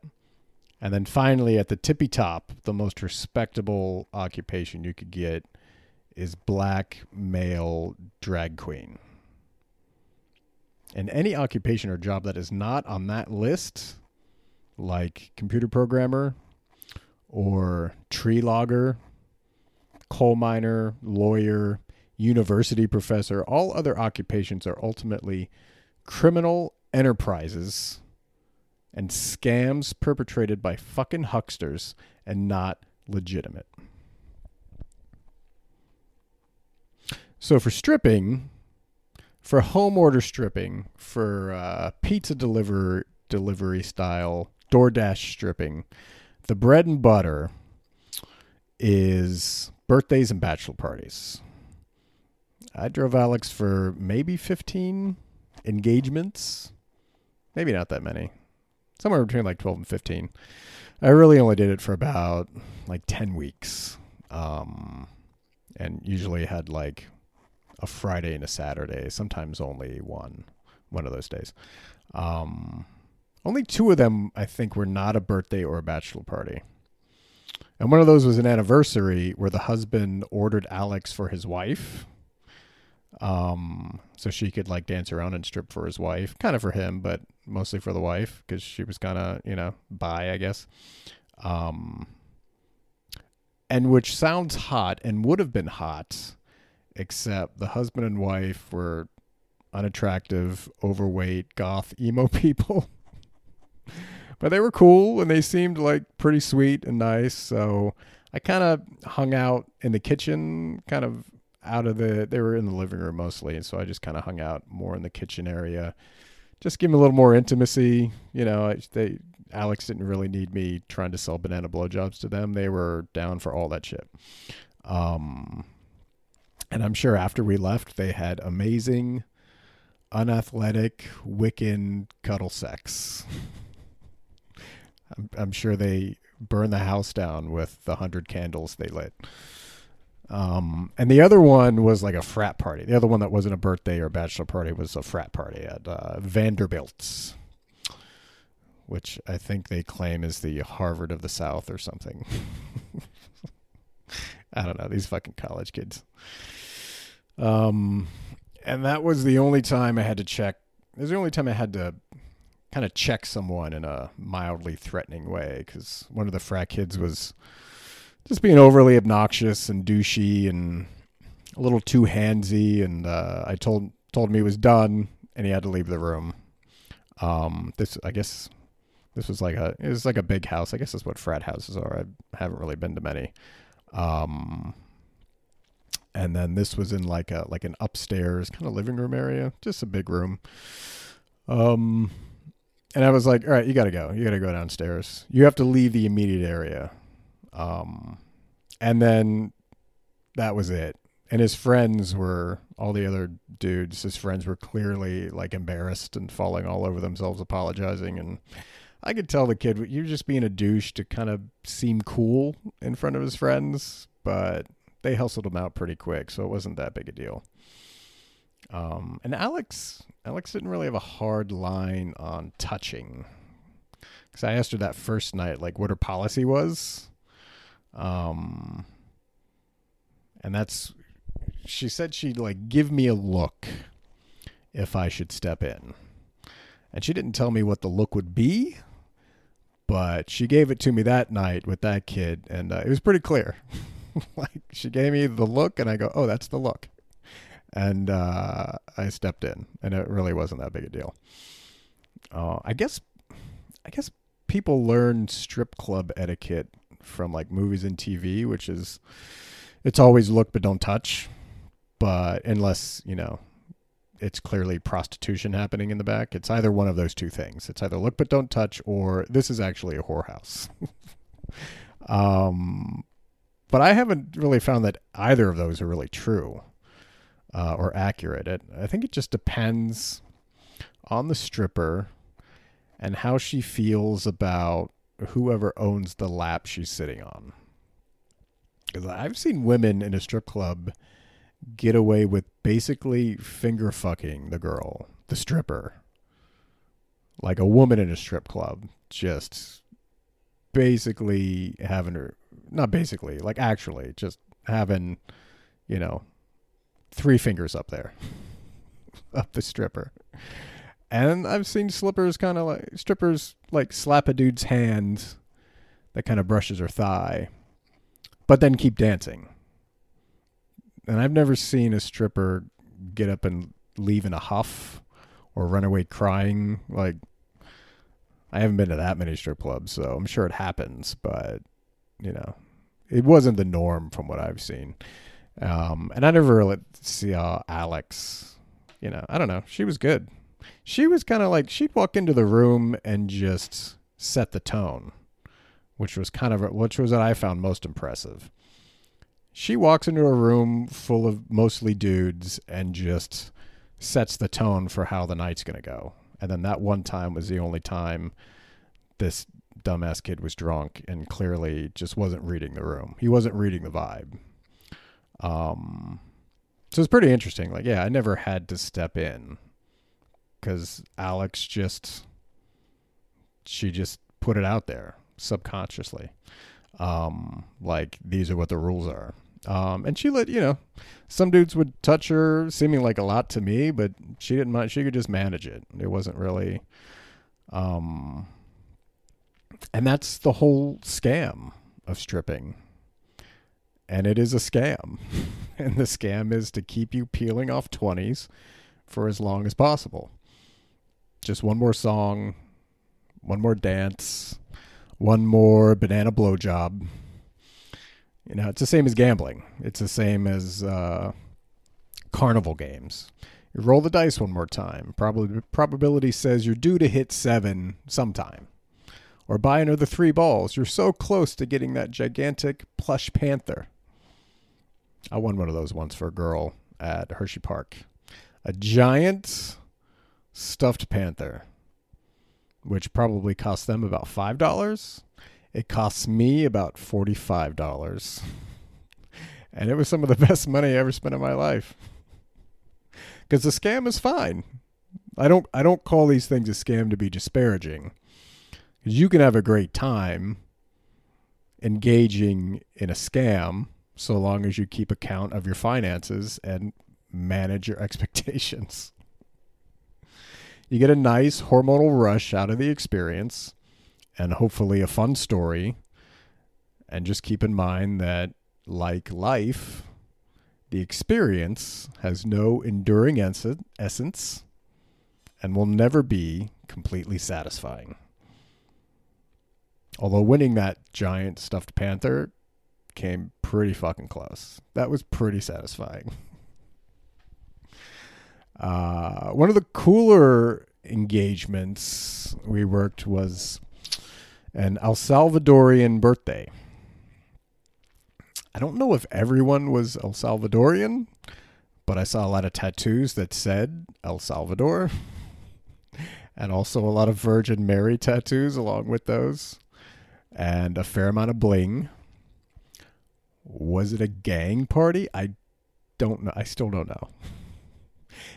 S1: And then finally, at the tippy top, the most respectable occupation you could get is black male drag queen. And any occupation or job that is not on that list, like computer programmer or tree logger, coal miner, lawyer, university professor, all other occupations are ultimately criminal enterprises and scams perpetrated by fucking hucksters and not legitimate. So for stripping, for home order stripping, for uh, pizza deliver delivery style DoorDash stripping, the bread and butter is birthdays and bachelor parties. I drove Alex for maybe 15 engagements, maybe not that many somewhere between like 12 and 15. I really only did it for about like 10 weeks. Um, and usually had like a Friday and a Saturday, sometimes only one, one of those days. Um, only two of them, I think, were not a birthday or a bachelor party. And one of those was an anniversary where the husband ordered Alex for his wife um, so she could like dance around and strip for his wife, kind of for him, but mostly for the wife because she was kind of you know bi, I guess. Um, and which sounds hot and would have been hot, except the husband and wife were unattractive, overweight, goth, emo [LAUGHS] people. but they were cool and they seemed like pretty sweet and nice. So I kind of hung out in the kitchen, kind of out of the they were in the living room mostly and so i just kind of hung out more in the kitchen area just give them a little more intimacy you know they alex didn't really need me trying to sell banana blowjobs to them they were down for all that shit um and i'm sure after we left they had amazing unathletic wiccan cuddle sex I'm, I'm sure they burned the house down with the hundred candles they lit um, and the other one was like a frat party. The other one that wasn't a birthday or bachelor party was a frat party at uh, Vanderbilt's, which I think they claim is the Harvard of the South or something. [LAUGHS] I don't know these fucking college kids. Um, and that was the only time I had to check. It was the only time I had to kind of check someone in a mildly threatening way because one of the frat kids was just being overly obnoxious and douchey and a little too handsy. And uh, I told told him he was done and he had to leave the room. Um, this I guess this was like a it was like a big house. I guess that's what frat houses are. I haven't really been to many. Um, and then this was in like a like an upstairs kind of living room area, just a big room. Um, and I was like, all right, you got to go. You got to go downstairs. You have to leave the immediate area. Um, and then that was it. And his friends were all the other dudes. His friends were clearly like embarrassed and falling all over themselves, apologizing. And I could tell the kid you're just being a douche to kind of seem cool in front of his friends, but they hustled him out pretty quick, so it wasn't that big a deal. Um, and Alex, Alex didn't really have a hard line on touching, because I asked her that first night, like what her policy was, um, and that's, she said she'd like give me a look if I should step in. And she didn't tell me what the look would be, but she gave it to me that night with that kid, and uh, it was pretty clear. [LAUGHS] [LAUGHS] like she gave me the look, and I go, "Oh, that's the look," and uh, I stepped in, and it really wasn't that big a deal. Uh, I guess, I guess people learn strip club etiquette from like movies and TV, which is it's always look but don't touch. But unless, you know, it's clearly prostitution happening in the back, it's either one of those two things. It's either look but don't touch or this is actually a whorehouse. [LAUGHS] um, but I haven't really found that either of those are really true uh, or accurate. It, I think it just depends on the stripper and how she feels about whoever owns the lap she's sitting on. Because I've seen women in a strip club get away with basically finger fucking the girl, the stripper. Like a woman in a strip club, just basically having her, not basically, like actually, just having, you know, three fingers up there, [LAUGHS] up the stripper. And I've seen slippers kind of like strippers like slap a dude's hand that kind of brushes her thigh, but then keep dancing. And I've never seen a stripper get up and leave in a huff or run away crying. Like, I haven't been to that many strip clubs, so I'm sure it happens, but, you know, it wasn't the norm from what I've seen. Um, and I never really saw Alex, you know, I don't know. She was good she was kind of like she'd walk into the room and just set the tone, which was kind of which was what I found most impressive. She walks into a room full of mostly dudes and just sets the tone for how the night's going to go. And then that one time was the only time this dumbass kid was drunk and clearly just wasn't reading the room. He wasn't reading the vibe. Um, so it's pretty interesting. Like, yeah, I never had to step in because Alex just she just put it out there subconsciously. Um, like these are what the rules are. Um, and she let you know, some dudes would touch her, seeming like a lot to me, but she didn't mind. She could just manage it. It wasn't really, um, and that's the whole scam of stripping. And it is a scam, [LAUGHS] and the scam is to keep you peeling off twenties for as long as possible just one more song, one more dance, one more banana blowjob. You know, it's the same as gambling. It's the same as uh, carnival games. You roll the dice one more time. Probably probability says you're due to hit seven sometime. Or buy another three balls. You're so close to getting that gigantic plush panther. I won one of those once for a girl at Hershey Park. A giant stuffed panther, which probably cost them about five dollars. It costs me about forty-five dollars, [LAUGHS] and it was some of the [LAUGHS] best money I ever spent in my life. Because the scam is fine. I don't I don't call these things a scam to be disparaging. Because you can have a great time engaging in a scam so long as you keep account of your finances and manage your [LAUGHS] expectations. You get a nice hormonal rush out of the experience and hopefully a fun story. And just keep in mind that, like life, the experience has no enduring essence and will never be completely satisfying. Although winning that giant stuffed panther came pretty fucking close. That was pretty satisfying. [LAUGHS] Uh, one of the cooler engagements we worked was an El Salvadorian birthday. I don't know if everyone was El Salvadorian, but I saw a lot of tattoos that said El Salvador, [LAUGHS] and also a lot of Virgin Mary tattoos along with those, and a fair amount of bling. Was it a gang party? I don't know. I still don't know. [LAUGHS]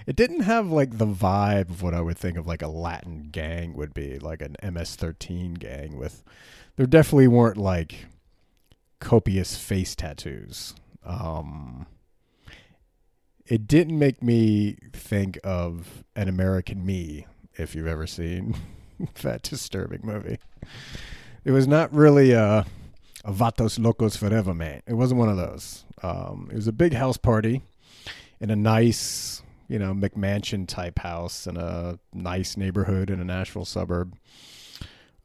S1: It didn't have like the vibe of what I would think of like a Latin gang would be, like an MS13 gang with. There definitely weren't like copious face tattoos. Um, it didn't make me think of an American Me, if you've ever seen [LAUGHS] that disturbing movie. It was not really a, a Vatos Locos Forever man. It wasn't one of those. Um, it was a big house party in a nice you know, McMansion type house in a nice neighborhood in a Nashville suburb.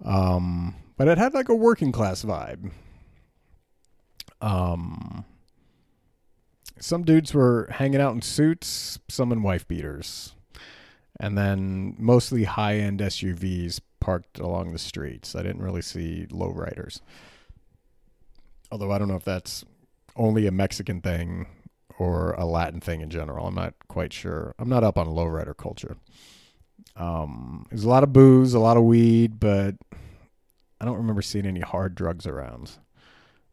S1: Um, but it had like a working class vibe. Um, some dudes were hanging out in suits, some in wife beaters, and then mostly high end SUVs parked along the streets. I didn't really see lowriders. Although I don't know if that's only a Mexican thing or a Latin thing in general. I'm not quite sure. I'm not up on lowrider culture. Um, there's a lot of booze, a lot of weed, but I don't remember seeing any hard drugs around.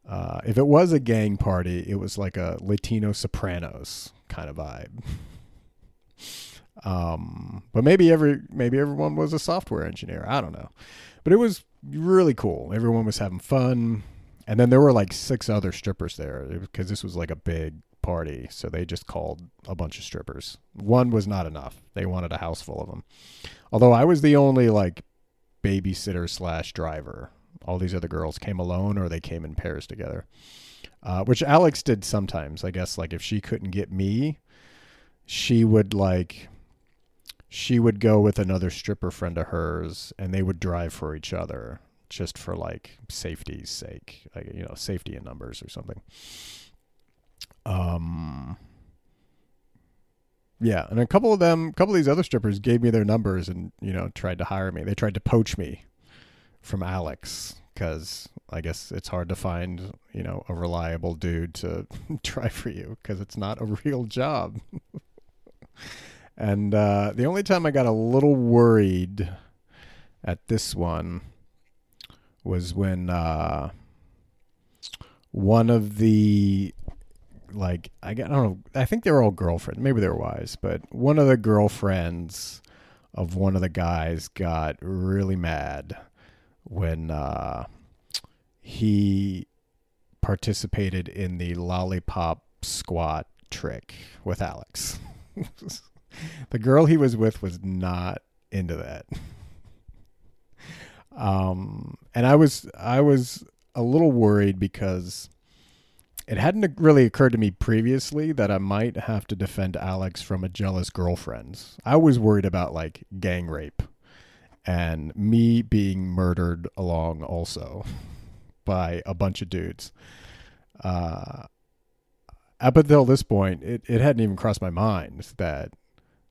S1: Uh, if it was a gang party, it was like a Latino Sopranos kind of vibe. [LAUGHS] um, but maybe every maybe everyone was a software engineer. I don't know, but it was really cool. Everyone was having fun, and then there were like six other strippers there because this was like a big party. So they just called a bunch of strippers. One was not enough. They wanted a house full of them. Although I was the only like babysitter slash driver all these other girls came alone or they came in pairs together. Uh, which Alex did sometimes. I guess like if she couldn't get me, she would like she would go with another stripper friend of hers and they would drive for each other just for like safety's sake, like you know, safety in numbers or something. Um yeah, and a couple of them, a couple of these other strippers gave me their numbers and, you know, tried to hire me. They tried to poach me from Alex because I guess it's hard to find, you know, a reliable dude to [LAUGHS] try for you because it's not a real job. [LAUGHS] and uh, the only time I got a little worried at this one was when uh, one of the like I, got, I don't know I think they were all girlfriends maybe they were wives but one of the girlfriends of one of the guys got really mad when uh, he participated in the lollipop squat trick with Alex. [LAUGHS] the girl he was with was not into that. Um, and I was I was a little worried because it hadn't really occurred to me previously that I might have to defend Alex from a jealous girlfriend. I was worried about like gang rape and me being murdered along also by a bunch of dudes. Uh, up until this point, it, it hadn't even crossed my mind that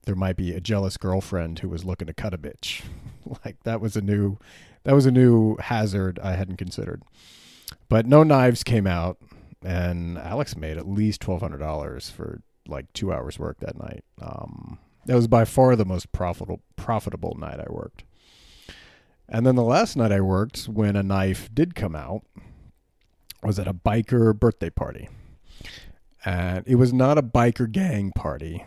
S1: there might be a jealous girlfriend who was looking to cut a bitch. [LAUGHS] like that was a new that was a new hazard I hadn't considered. But no knives came out, and Alex made at least twelve hundred dollars for like two hours work that night. Um, that was by far the most profitable profitable night I worked. And then the last night I worked, when a knife did come out, was at a biker birthday party. And it was not a biker gang party.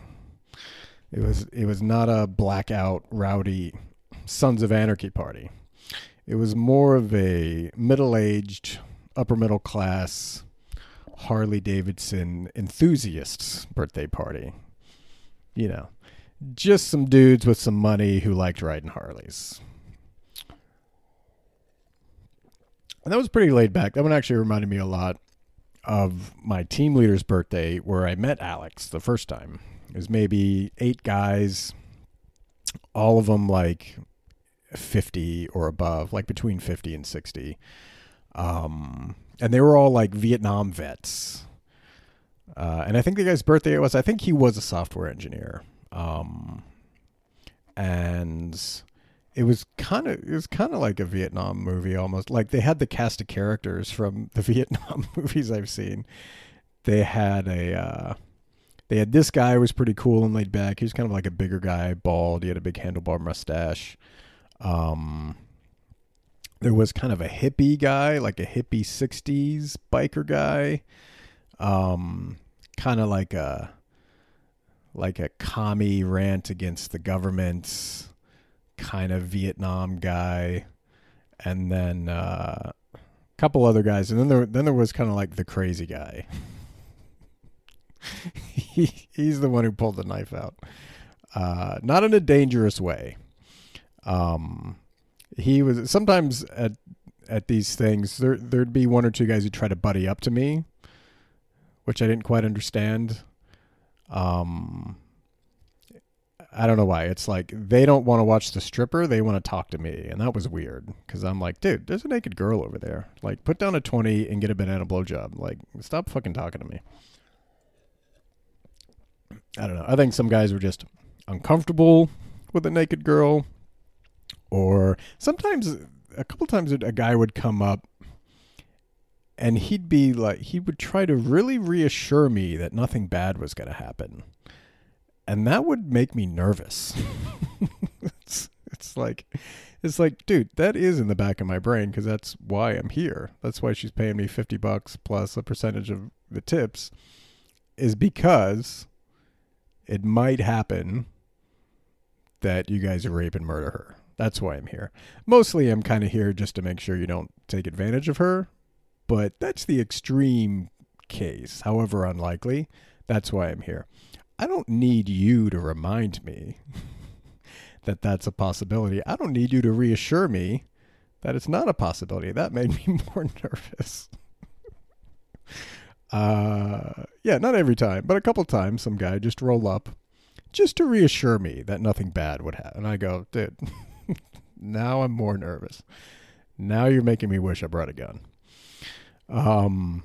S1: It was it was not a blackout rowdy Sons of Anarchy party. It was more of a middle-aged, upper middle class Harley Davidson enthusiasts birthday party. You know, just some dudes with some money who liked riding Harleys. And that was pretty laid back. That one actually reminded me a lot of my team leader's birthday where I met Alex the first time. Was maybe eight guys, all of them like 50 or above, like between 50 and 60. Um, and they were all like Vietnam vets. Uh, and I think the guy's birthday was, I think he was a software engineer. Um, and it was kind of it was kind of like a Vietnam movie almost. Like they had the cast of characters from [LAUGHS] the Vietnam [LAUGHS] movies I've seen. They had a uh, they had this guy who was pretty cool and laid back. He was kind of like a bigger guy, bald. He had a big handlebar mustache. Um, there was kind of a hippie guy, like a hippie '60s biker guy. Um, kind of like a like a commie rant against the government kind of Vietnam guy, and then uh, a couple other guys, and then there then there was kind of like the crazy guy. [LAUGHS] he, [LAUGHS] he's the one who pulled the knife out, uh, not in a dangerous way. Um, he was sometimes at at these things there there'd be one or two guys who try to buddy up to me, which I didn't quite understand. Um, I don't know why. It's like they don't want to watch the stripper; they want to talk to me, and that was weird because I'm like, dude, there's a naked girl over there. Like, put down a twenty and get a banana blowjob. Like, stop fucking talking to me. I don't know. I think some guys were just uncomfortable with a naked girl, or sometimes a couple times a guy would come up and he'd be like he would try to really reassure me that nothing bad was going to happen. And that would make me nervous. [LAUGHS] It's, it's like it's like dude that is in the back of my brain because that's why i'm here. That's why she's paying me 50 bucks plus a percentage of the tips is because it might happen that you guys rape and murder her that's why i'm here mostly i'm kind of here just to make sure you don't take advantage of her but that's the extreme case, however unlikely. That's why I'm here. I don't need you to remind me [LAUGHS] that that's a possibility. I don't need you to reassure me that it's not a possibility. That made me [LAUGHS] more nervous. Uh, yeah, not every time, but a couple times, some guy just roll up just to reassure me that nothing bad would happen. And I go, dude, [LAUGHS] now I'm more nervous. Now you're making me wish I brought a gun. Um,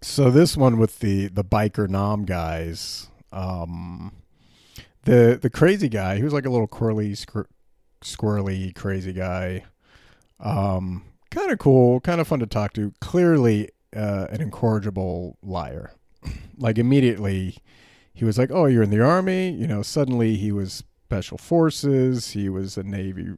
S1: so this one with the the biker Nam guys, um, the the crazy guy, he was like a little quirly, squirrely, crazy guy. Um, kind of cool, kind of fun to talk to. Clearly, uh, an incorrigible liar. [CLEARS THROAT] like immediately, he was like, "Oh, you're in the army." You know, suddenly he was special forces. He was a navy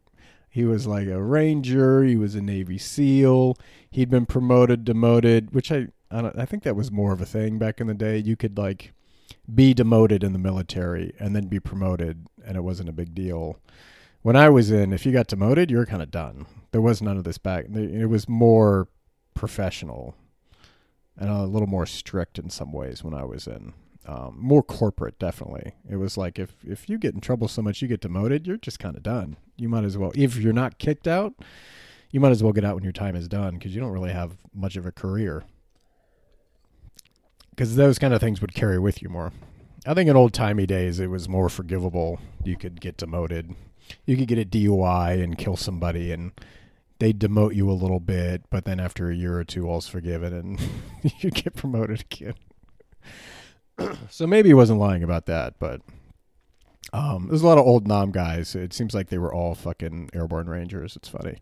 S1: he was like a ranger. He was a Navy SEAL. He'd been promoted, demoted, which I I, I think that was more of a thing back in the day. You could like be demoted in the military and then be promoted, and it wasn't a big deal. When I was in, if you got demoted, you were kind of done. There was none of this back. It was more professional and a little more strict in some ways when I was in. Um, more corporate definitely. It was like if if you get in trouble so much you get demoted you're just kind of done. You might as well if you're not kicked out you might as well get out when your time is done because you don't really have much of a career. Because those kind of things would carry with you more. I think in old timey days it was more forgivable. You could get demoted. You could get a dui and kill somebody and they demote you a little bit but then after a year or two all's forgiven and [LAUGHS] you get promoted again [COUGHS] so maybe he wasn't lying about that, but um, there's a lot of old Nam guys. It seems like they were all fucking airborne rangers. It's funny.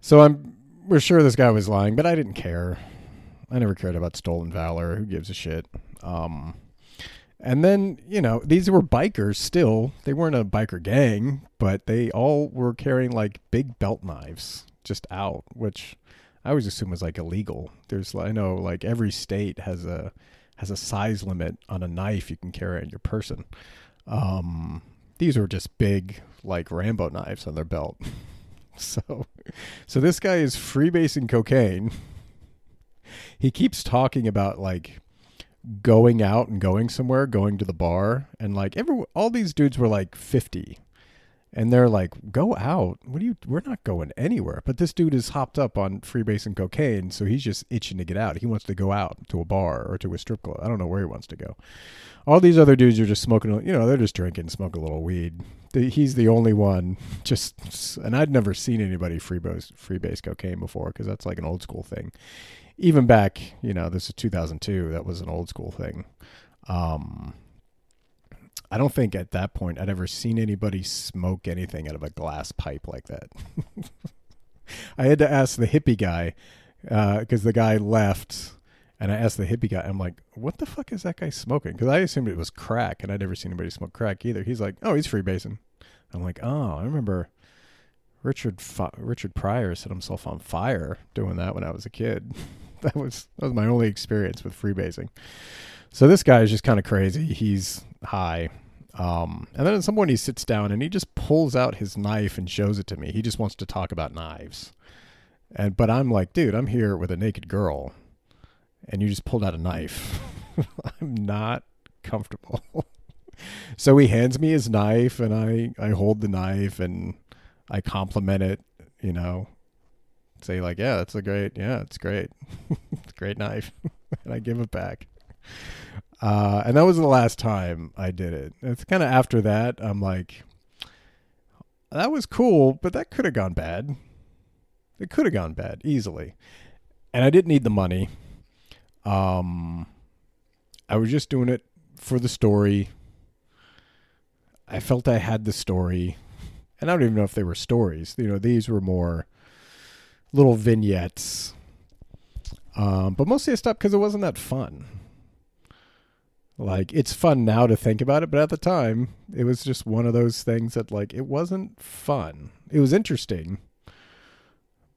S1: So I'm we're sure this guy was lying, but I didn't care. I never cared about stolen valor. Who gives a shit? Um, and then you know these were bikers. Still, they weren't a biker gang, but they all were carrying like big belt knives just out, which I always assume was like illegal. There's I know like every state has a has a size limit on a knife you can carry on your person. Um, these were just big, like Rambo knives on their belt. [LAUGHS] so, so this guy is freebasing cocaine. He keeps talking about like going out and going somewhere, going to the bar, and like every all these dudes were like fifty and they're like, "Go out? What do you? We're not going anywhere." But this dude is hopped up on freebase and cocaine, so he's just itching to get out. He wants to go out to a bar or to a strip club. I don't know where he wants to go. All these other dudes are just smoking. You know, they're just drinking, smoke a little weed. He's the only one. [LAUGHS] Just, and I'd never seen anybody freebase freebase cocaine before because that's like an old school thing. Even back, you know, this is 2002. That was an old school thing. Um, I don't think at that point I'd ever seen anybody smoke anything out of a glass pipe like that. [LAUGHS] I had to ask the hippie guy because uh, the guy left, and I asked the hippie guy, I'm like, "What the fuck is that guy smoking?" Because I assumed it was crack, and I'd never seen anybody smoke crack either. He's like, "Oh, he's freebasing." I'm like, "Oh, I remember." Richard Richard Pryor set himself on fire doing that when I was a kid. [LAUGHS] that was that was my only experience with freebasing. So this guy is just kind of crazy. He's high um, and then at some point he sits down and he just pulls out his knife and shows it to me. He just wants to talk about knives. And but I'm like, dude, I'm here with a naked girl, and you just pulled out a knife. [LAUGHS] I'm not comfortable. [LAUGHS] so he hands me his knife, and I I hold the knife and I compliment it. You know, say like, yeah, that's a great, yeah, it's great, [LAUGHS] it's a great knife, and I give it back. Uh, and that was the last time I did it. It's kind of after that, I'm like, that was cool, but that could have gone bad. It could have gone bad easily. And I didn't need the money. Um, I was just doing it for the story, I felt I had the story, and I don't even know if they were stories. You know, these were more little vignettes. Um, but mostly I stopped because it wasn't that fun. Like it's fun now to think about it, but at the time it was just one of those things that like it wasn't fun. It was interesting.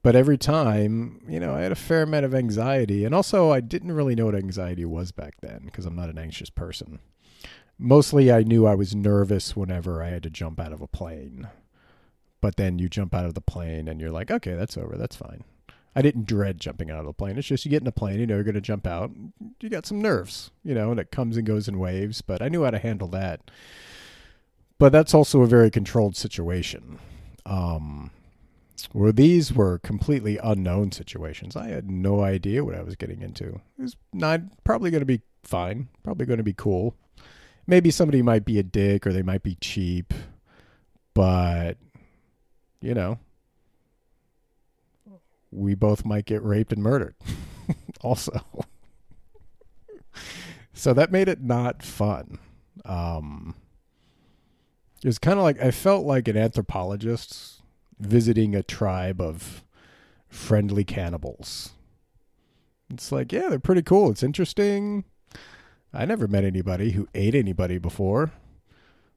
S1: But every time, you know, I had a fair amount of anxiety. And also, I didn't really know what anxiety was back then because I'm not an anxious person. Mostly, I knew I was nervous whenever I had to jump out of a plane. But then you jump out of the plane and you're like, okay, that's over. That's fine. I didn't dread jumping out of the plane. It's just you get in a plane, you know, you're going to jump out. You got some nerves, you know, and it comes and goes in waves. But I knew how to handle that. But that's also a very controlled situation. Um, where these were completely unknown situations. I had no idea what I was getting into. It was not probably going to be fine, probably going to be cool. Maybe somebody might be a dick or they might be cheap, but you know, we both might get raped and murdered [LAUGHS] also. so that made it not fun. Um, it was kind of like I felt like an anthropologist visiting a tribe of friendly cannibals. It's like, yeah, they're pretty cool. It's interesting. I never met anybody who ate anybody before.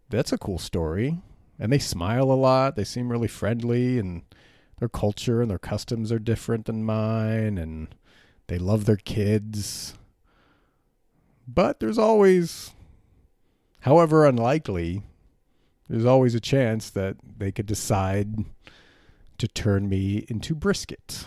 S1: That's a cool story. And they smile a lot. They seem really friendly and their culture and their customs are different than mine and they love their kids. But there's always however unlikely there's always a chance that they could decide to turn me into brisket.